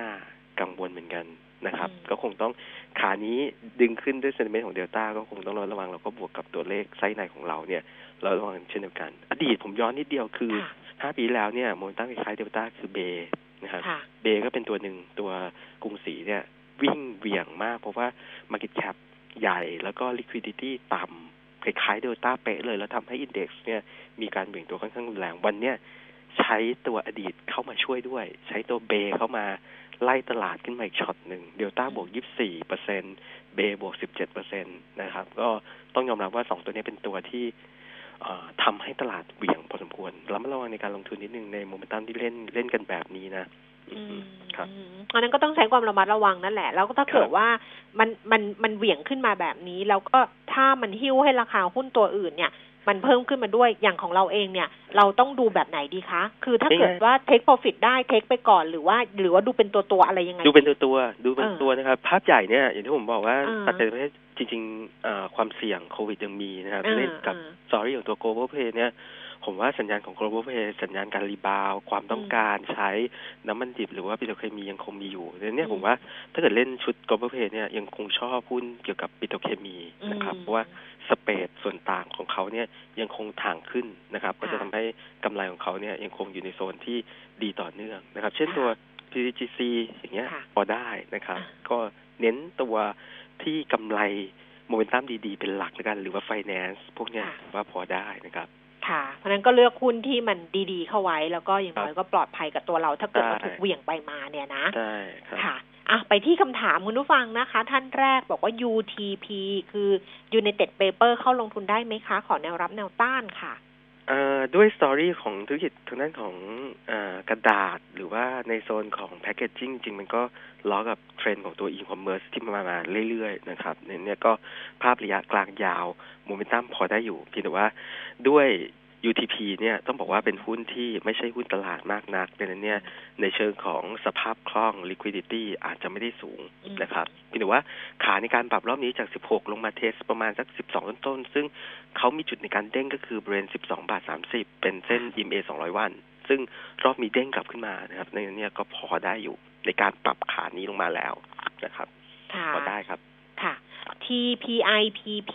กังวลเหมือนกันนะครับ ก็คงต้องขานี้ดึงขึ้นด้วยเซนเมนต์ของเดลต้าก็คงต้องระวัง แล้วก็บวกกับตัวเลขไส้ในของเราเนี่ย เราระวังเช่นเดียวกัน อดีตผมย้อนนิดเดียวคือห้าปีแล้วเนี่ยโมเมนตัมคล้ายเดลต้าคือเบนะครับเบก็เป็นตัวหนึ่งตัวกรุงศรีเนี่ยวิ่งเวี่ยงมาก เพราะว่า Market Cap ใหญ่แล้วก็ liquidity ต่ำคล้ายๆเดลต้าเป๊ะเลย แล้วทำให้อินเด็กซ์เนี่ยมีการเบี่ยงตัวค่อนข้างรุนแรงวันเนี้ย ใช้ตัวอดีตเข้ามาช่วยด้วย ใช้ตัว BAY เข้ามาไล่ตลาดขึ้นมาอีกช็อตหนึ่งเดลต้าบวกยี่สี่เปอร์เซ็นต์ BAY บวกสิบเจ็ดเปอร์เซ็นต์นะครับ ก็ต้องยอมรับว่าสองตัวนี้เป็นตัวที่ทำให้ตลาดเบี่ยงพอสมควรแล้วมาระวังในการลงทุนนิดนึงในโมเมนตัมที่เล่นเล่นกันแบบนี้นะครับอันนั้นก็ต้องใช้ความระมัดระวังนั่นแหละ แล้วก็ถ้าเกิดว่ามันมันมันเหวี่ยงขึ้นมาแบบนี้ แล้วก็ถ้ามันหิ้วให้ราคาหุ้นตัวอื่นเนี่ย มันเพิ่มขึ้นมาด้วยอย่างของเราเองเนี่ย เราต้องดูแบบไหนดีคะ คือถ้าเกิดว่า take profit ได้ take ไปก่อนหรือว่า หรือว่าดูเป็นตัวตัวอะไรยังไง ดูเป็นตัวตัวดูเป็นตัวนะครับ ภาพใหญ่เนี่ยอย่างที่ผมบอกว่าปัจจัยประเทศจริงๆความเสี่ยงโควิดยังมีนะครับเล่นกับ story ของตัว global play เนี่ยผมว่าสัญญาณของ global play สัญญาณการ rebound ความต้องการใช้น้ำมันดิบหรือว่าปิโตรเคมียังคงมีอยู่ดังนี้ผมว่าถ้าเกิดเล่นชุด global play เนี่ยยังคงชอบหุ้นเกี่ยวกับปิโตรเคมีนะครับเพราะว่า สเปดส่วนต่างของเขาเนี่ยยังคงถ่างขึ้นนะครับ ก็จะทำให้กำไรของเขาเนี่ยยังคงอยู่ในโซนที่ดีต่อเนื่องนะครับ เช่นตัว PTGC อย่างเงี้ยพอได้นะครับ ก็เน้นตัวที่กำไรโมเมนตัมดีๆ เป็นหลักแล้วกันหรือว่าไฟแนนซ์พวกเนี้ยว่าพอได้นะครับค่ะ เพราะนั้นก็เลือกหุ้นที่มันดีๆเข้าไว้ แล้วก็อย่างน้อยก็ปลอดภัยกับตัวเราถ้าเกิดว่าถูกเหวี่ยงไปมาเนี่ยนะใช่ค่ะ อะไปที่คำถามคุณผู้ฟังนะคะ ท่านแรกบอกว่า UTP คือ United Paper เข้าลงทุนได้ไหมคะ ขอแนวรับแนวต้านค่ะด้วย story ของธุรกิจทางด้านของอกระดาษ หรือว่าในโซนของ packaging จริงมันก็ล้อกับเทรนด์ของตัวอีคอมเมิร์ซที่มามาเรื่อยๆนะครับเนี่ยก็ภาพระยะกลางยาวโมเมนตัมพอได้อยู่เพียงแต่ว่าด้วย UTP เนี่ยต้องบอกว่าเป็นหุ้นที่ไม่ใช่หุ้นตลาดมากนักดังนั้นเนี่ยในเชิงของสภาพคล่อง liquidity อาจจะไม่ได้สูงนะครับเพียงแต่ว่าขาในการปรับรอบนี้จาก 16 ลงมาเทสประมาณสัก 12 ต้นๆ ซึ่งเขามีจุดในการเด้งก็คือบริเวณ 12 บาท 30 เป็นเส้น EMA 200 วัน ซึ่งรอบมีเด้งกลับขึ้นมานะครับในนี้ก็พอได้อยู่ในการปรับขานี้ลงมาแล้วนะครับ พอได้ครับค่ะ TPIPP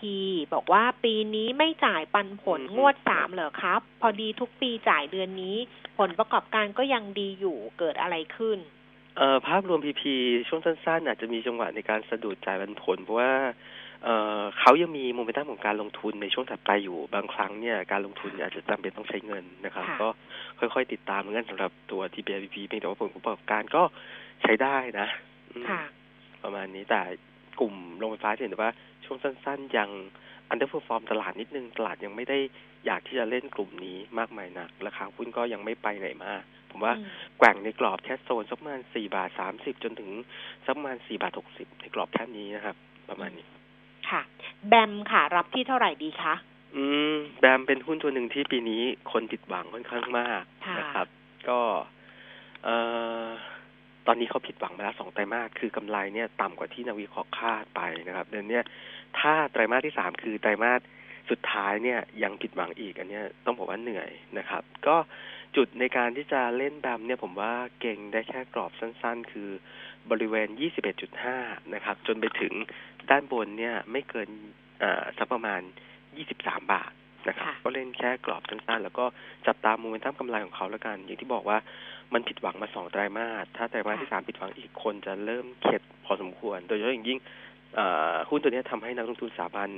บอกว่าปีนี้ไม่จ่ายปันผลงวดสามเหรอครับ พอดีทุกปีจ่ายเดือนนี้ ผลประกอบการก็ยังดีอยู่เกิดอะไรขึ้น เอ่อภาพรวม PP ช่วงสั้นๆอาจจะมีจังหวะในการสะดุดจ่ายปันผล เพราะว่าเออเขายังมีโมเมนตัมของการลงทุนในช่วงถัดไปอยู่บางครั้งเนี่ยการลงทุนอาจจะจำเป็นต้องใช้เงินนะครับ ก็ค่อยๆติดตามเหมือนกันสำหรับตัว TPIPP เพียงแต่ว่าผลประกอบการก็ใช้ได้นะประมาณนี้แต่ กลุ่มโรงไฟฟ้าเห็นว่าช่วงสั้น ๆ ยัง underperform ตลาดนิดนึง ตลาดยังไม่ได้อยากที่จะเล่นกลุ่มนี้มากมายนักราคาหุ้นก็ยังไม่ไปไหนมาผมว่าแกว่งในกรอบแค่โซนสักประมาณสี่บาทสามสิบจนถึงสักประมาณสี่บาทหกสิบในกรอบแค่นี้นะครับ ประมาณนี้ ค่ะ แบมค่ะ รับที่เท่าไหร่ดีคะอืมแบมเป็นหุ้นตัวหนึ่งที่ปีนี้คนผิดหวังค่อนข้างมากนะครับ ก็ เอ่อ ตอนนี้เขาผิดหวังมาแล้วสองไตรมาสคือกำไรเนี่ยต่ำกว่าที่นักวิเคราะห์คาดไปนะครับเดือนนี้ถ้าไตรมาสที่สามคือไตรมาสสุดท้ายเนี่ยยังผิดหวังอีกอันนี้ต้องบอกว่าเหนื่อยนะครับ ก็จุดในการที่จะเล่นแบมเนี่ยผมว่าเก่งได้แค่กรอบสั้นๆ คือบริเวณ 21.5 นะครับ จนไปถึงด้านบนเนี่ยไม่เกินสักประมาณ 23 บาทนะครับ ก็เล่นแค่กรอบสั้นๆ แล้วก็จับตามโมเมนตัมกำไรของเขาแล้วกัน อย่างที่บอกว่า มันผิดหวังมาสองไตรมาสถ้าไตรมาสที่สามผิดหวังอีกคนจะเริ่มเข็ดพอสมควร โดยเฉพาะอย่างยิ่งหุ้นตัวนี้ทำให้นักลงทุนสถาบัน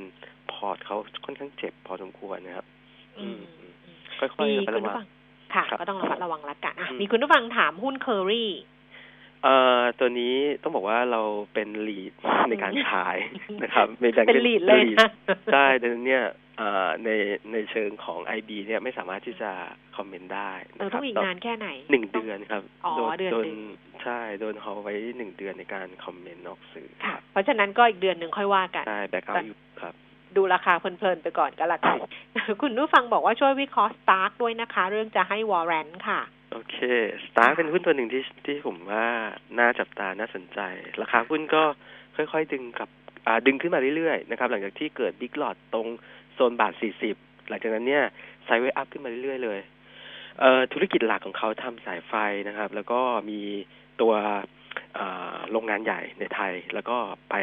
พอร์ตเขาค่อนข้างเจ็บพอสมควรนะครับ อืมค่อยๆระวังค่ะ ก็ต้องระมัดระวังละกันมีคุณผู้ฟังถามหุ้นเคอรี่เอ่อตัวนี้ต้องบอกว่าเราเป็น lead ในการขายนะครับเป็น lead เลยใช่ดังนั้นเนี่ย ในในเชิงของ IB เนี่ยไม่สามารถที่จะ comment ได้นะครับต้องอีกนานแค่ไหนหนึ่งเดือนครับอ๋อเดือนใช่โดนเขาไว้หนึ่งเดือนในการ comment ออกสื่อค่ะเพราะฉะนั้นก็อีกเดือนหนึ่งค่อยว่ากันใช่ blackout อยู่ครับ ดูราคาเพลินๆไปก่อนก็แล้วกันคุณผู้ฟังบอกว่าช่วยวิเคราะห์ STARK ด้วยนะคะ เรื่องจะให้ warrant ค่ะโอเค STARK เป็นหุ้นตัวหนึ่งที่ที่ผมว่าน่าจับตา น่าสนใจ ราคาหุ้นก็ค่อยๆ ดึงกับดึงขึ้นมาเรื่อยๆ นะครับ หลังจากที่เกิด big lot ตรงโซนบาทสี่สิบหลังจากนั้นเนี่ย sideway up ขึ้นมาเรื่อยๆเลยเอ่อธุรกิจหลักของเขาทำสายไฟนะครับ แล้วก็มีตัวโรงงานใหญ่ในไทย แล้วก็ไป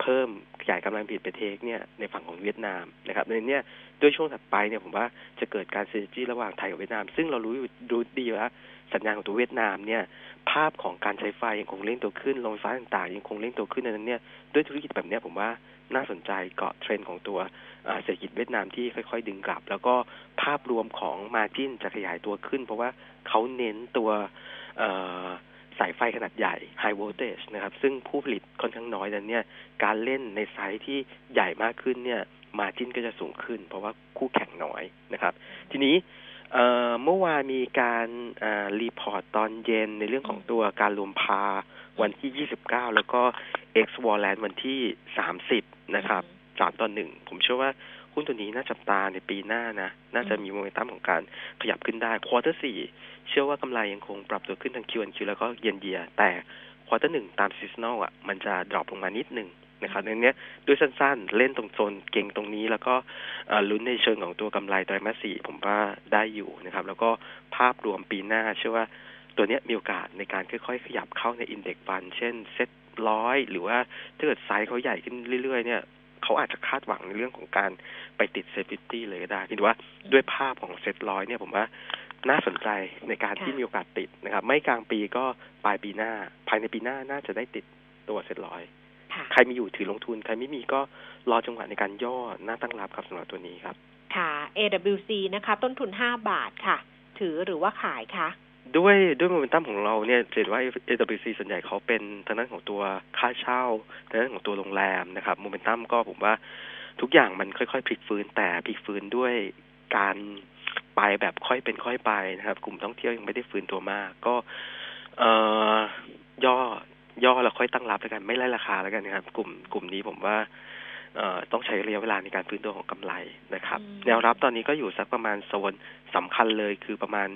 เพิ่มขยายกำลังผลิตไปเทคเนี่ยในฝั่งของเวียดนามนะครับในนี้ด้วยช่วงถัดไปเนี่ยผมว่าจะเกิดการซีจีระหว่างไทยกับเวียดนาม ซึ่งเรารู้รู้ดีว่าสัญญาณของตัวเวียดนามเนี่ย ภาพของการใช้ไฟยังคงเล่นตัวขึ้นโรงไฟฟ้าต่างๆ ยังคงเล่นตัวขึ้นในนั้นเนี่ยด้วยธุรกิจแบบนี้ผมว่า น่าสนใจเกาะเทรนด์ของตัวเศรษฐกิจเวียดนามที่ค่อยๆ ดึงกลับ แล้วก็ภาพรวมของ margin จะขยายตัวขึ้น เพราะว่าเขาเน้นตัวสายไฟขนาดใหญ่ high voltage นะครับ ซึ่งผู้ผลิตค่อนข้างน้อยดังนี้การเล่นในไซส์ที่ใหญ่มากขึ้นเนี่ย margin ก็จะสูงขึ้น เพราะว่าคู่แข่งน้อยนะครับ ทีนี้เมื่อวานมีการ report ตอนเย็นในเรื่องของตัวการรวม par วันที่ 29 แล้วก็ X w a r l a n d วันที่ 30 นะครับสามต่อหนึ่งผมเชื่อว่าหุ้นตัวนี้น่าจับตาในปีหน้านะ น่าจะมีโมเมนตัมของการขยับขึ้นได้ quarter สี่เชื่อว่ากำไรยังคงปรับตัวขึ้นทาง Q on Q แล้วก็ year on year แต่ quarter หนึ่งตาม seasonal อะ มันจะ drop ลงมานิดหนึ่งนะครับในนี้ด้วยสั้นๆ เล่นตรงโซนเก่งตรงนี้ แล้วก็ลุ้นในเชิงของตัวกำไรไตรมาสสี่ผมว่าได้อยู่นะครับ แล้วก็ภาพรวมปีหน้า เชื่อว่าตัวนี้มีโอกาสในการค่อยๆ ขยับเข้าใน index fund เช่นเซ็ต ร้อยหรือว่าถ้าเกิดไซส์เขาใหญ่ขึ้นเรื่อยๆเนี่ยเขาอาจจะคาดหวังในเรื่องของการไปติด SET fifty เลยก็ได้คิดว่าด้วยภาพของเซ็ตร้อยเนี่ยผมว่าน่าสนใจในการที่มีโอกาสติดนะครับ ไม่กลางปีก็ปลายปีหน้า ภายในปีหน้าน่าจะได้ติดตัวเซ็ตร้อยใครมีอยู่ถือลงทุน ใครไม่มีก็รอจังหวะในการย่อหน้าตั้งรับครับสำหรับตัวนี้ครับ ค่ะ AWC นะคะ ต้นทุนห้าบาทค่ะ ถือหรือว่าขายคะ ด้วยด้วยโมเมนตัมของเราเนี่ยเห็นว่า AWC ส่วนใหญ่เขาเป็นทางด้านของตัวค่าเช่าทางด้านของตัวโรงแรมนะครับโมเมนตัมก็ผมว่าทุกอย่างมันค่อยๆพลิกฟื้นแต่พลิกฟื้นด้วยการไปแบบค่อยเป็นค่อยไปนะครับ กลุ่มท่องเที่ยวยังไม่ได้ฟื้นตัวมาก ก็เอ่อย่อย่อแล้วค่อยตั้งรับแล้วกัน ไม่ไล่ราคาแล้วกันนะครับ กลุ่มกลุ่มนี้ผมว่าเอ่อต้องใช้ระยะเวลาในการฟื้นตัวของกำไรนะครับ แนวรับตอนนี้ก็อยู่สักประมาณโซนสำคัญเลยคือประมาณ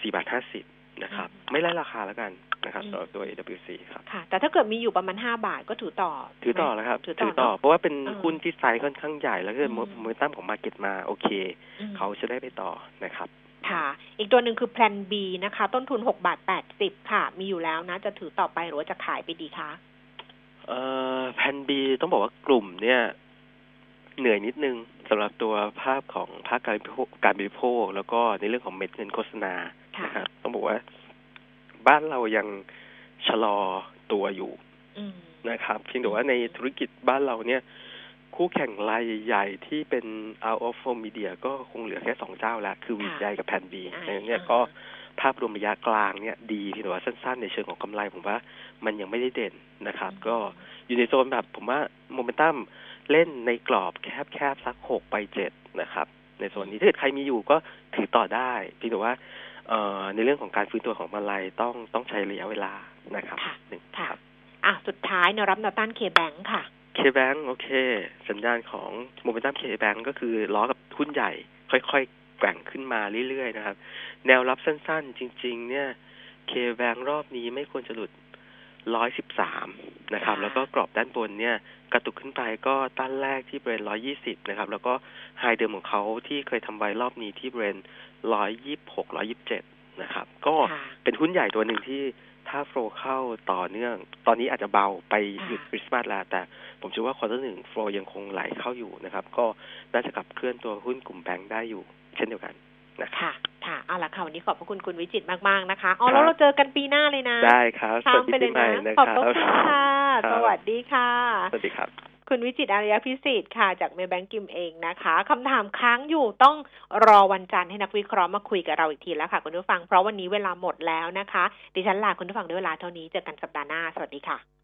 สี่บาทห้าสิบนะครับ ไม่ไล่ราคาแล้วกันนะครับสำหรับตัว AWC ครับค่ะ แต่ถ้าเกิดมีอยู่ประมาณห้าบาทก็ถือต่อ ถือต่อแล้วครับ ถือต่อ เพราะว่าเป็นหุ้นที่ไซส์ค่อนข้างใหญ่แล้วก็โมเมนตัมของ market มาโอเค เขาจะได้ไปต่อนะครับค่ะ อีกตัวหนึ่งคือแพลน B นะคะ ต้นทุนหกบาทแปดสิบค่ะ มีอยู่แล้วนะ จะถือต่อไปหรือว่าจะขายไปดีคะเอ่อแพลน B ต้องบอกว่ากลุ่มเนี่ยเหนื่อยนิดนึง สำหรับตัวภาพของภาคการการบริโภค แล้วก็ในเรื่องของเม็ดเงินโฆษณานะครับต้องบอกว่า บ้านเรายังชะลอตัวอยู่นะครับเพียงแต่ว่าในธุรกิจบ้านเราเนี่ย คู่แข่งรายใหญ่ที่เป็น out of home media ก็คงเหลือแค่สองเจ้าแล้ว คือวีใจกับแพนบีในนี้ก็ภาพรวมระยะกลางเนี่ยดีเพียงแต่ว่าสั้นๆ ในเชิงของกำไรผมว่ามันยังไม่ได้เด่นนะครับ ก็อยู่ในโซนแบบผมว่าโมเมนตัม เล่นในกรอบแคบๆสักหกไปเจ็ดนะครับ ในส่วนนี้ถ้าเกิดใครมีอยู่ก็ถือต่อได้เพียงแต่ว่าในเรื่องของการฟื้นตัวของมาลายต้องต้องใช้ระยะเวลานะครับหนึ่งค่ะอะสุดท้ายแนวรับแนวต้านเคแบงค่ะเคแบงโอเค สัญญาณของโมเมนตัมเคแบงก็คือล้อกับหุ้นใหญ่ ค่อยๆ แกว่งขึ้นมาเรื่อยๆนะครับ แนวรับสั้นๆ จริง ๆ เนี่ย KBANK รอบนี้ไม่ควรจะหลุด ร้อยสิบสามนะครับ แล้วก็กรอบด้านบนเนี่ย กระตุกขึ้นไปก็ต้านแรกที่บริเวณร้อยยี่สิบนะครับ แล้วก็ high เดิมของเขาที่เคยทำไว้รอบนี้ที่บริเวณร้อยยี่บหกร้อยยี่บเจ็ดนะครับ ก็เป็นหุ้นใหญ่ตัวหนึ่งที่ถ้า flow เข้าต่อเนื่อง ตอนนี้อาจจะเบาไปหยุดคริสต์มาสแล้ว แต่ผมเชื่อว่า quarter หนึ่ง flow ยังคงไหลเข้าอยู่นะครับ ก็น่าจะขับเคลื่อนตัวหุ้นกลุ่มแบงค์ได้อยู่ เช่นเดียวกันนะ คะค่ะ เอาละค่ะ วันนี้ขอบพระคุณคุณวิจิตมาก ๆ นะคะ อ๋อ แล้วเราเจอกันปีหน้าเลยนะ ได้ครับสวัสดีปีใหม่นะ ขอบคุณค่ะ สวัสดีค่ะ สวัสดีครับคุณวิจิตอารยพิสิทธิ์ค่ะ จากเมย์แบงกิมเองนะคะคำถามค้างอยู่ต้องรอวันจันทร์ให้นักวิเคราะห์มาคุยกับเราอีกทีแล้วค่ะ คุณผู้ฟังเพราะวันนี้เวลาหมดแล้วนะคะ ดิฉันลาคุณผู้ฟังด้วยเวลาเท่านี้เจอกันสัปดาห์หน้า สวัสดีค่ะ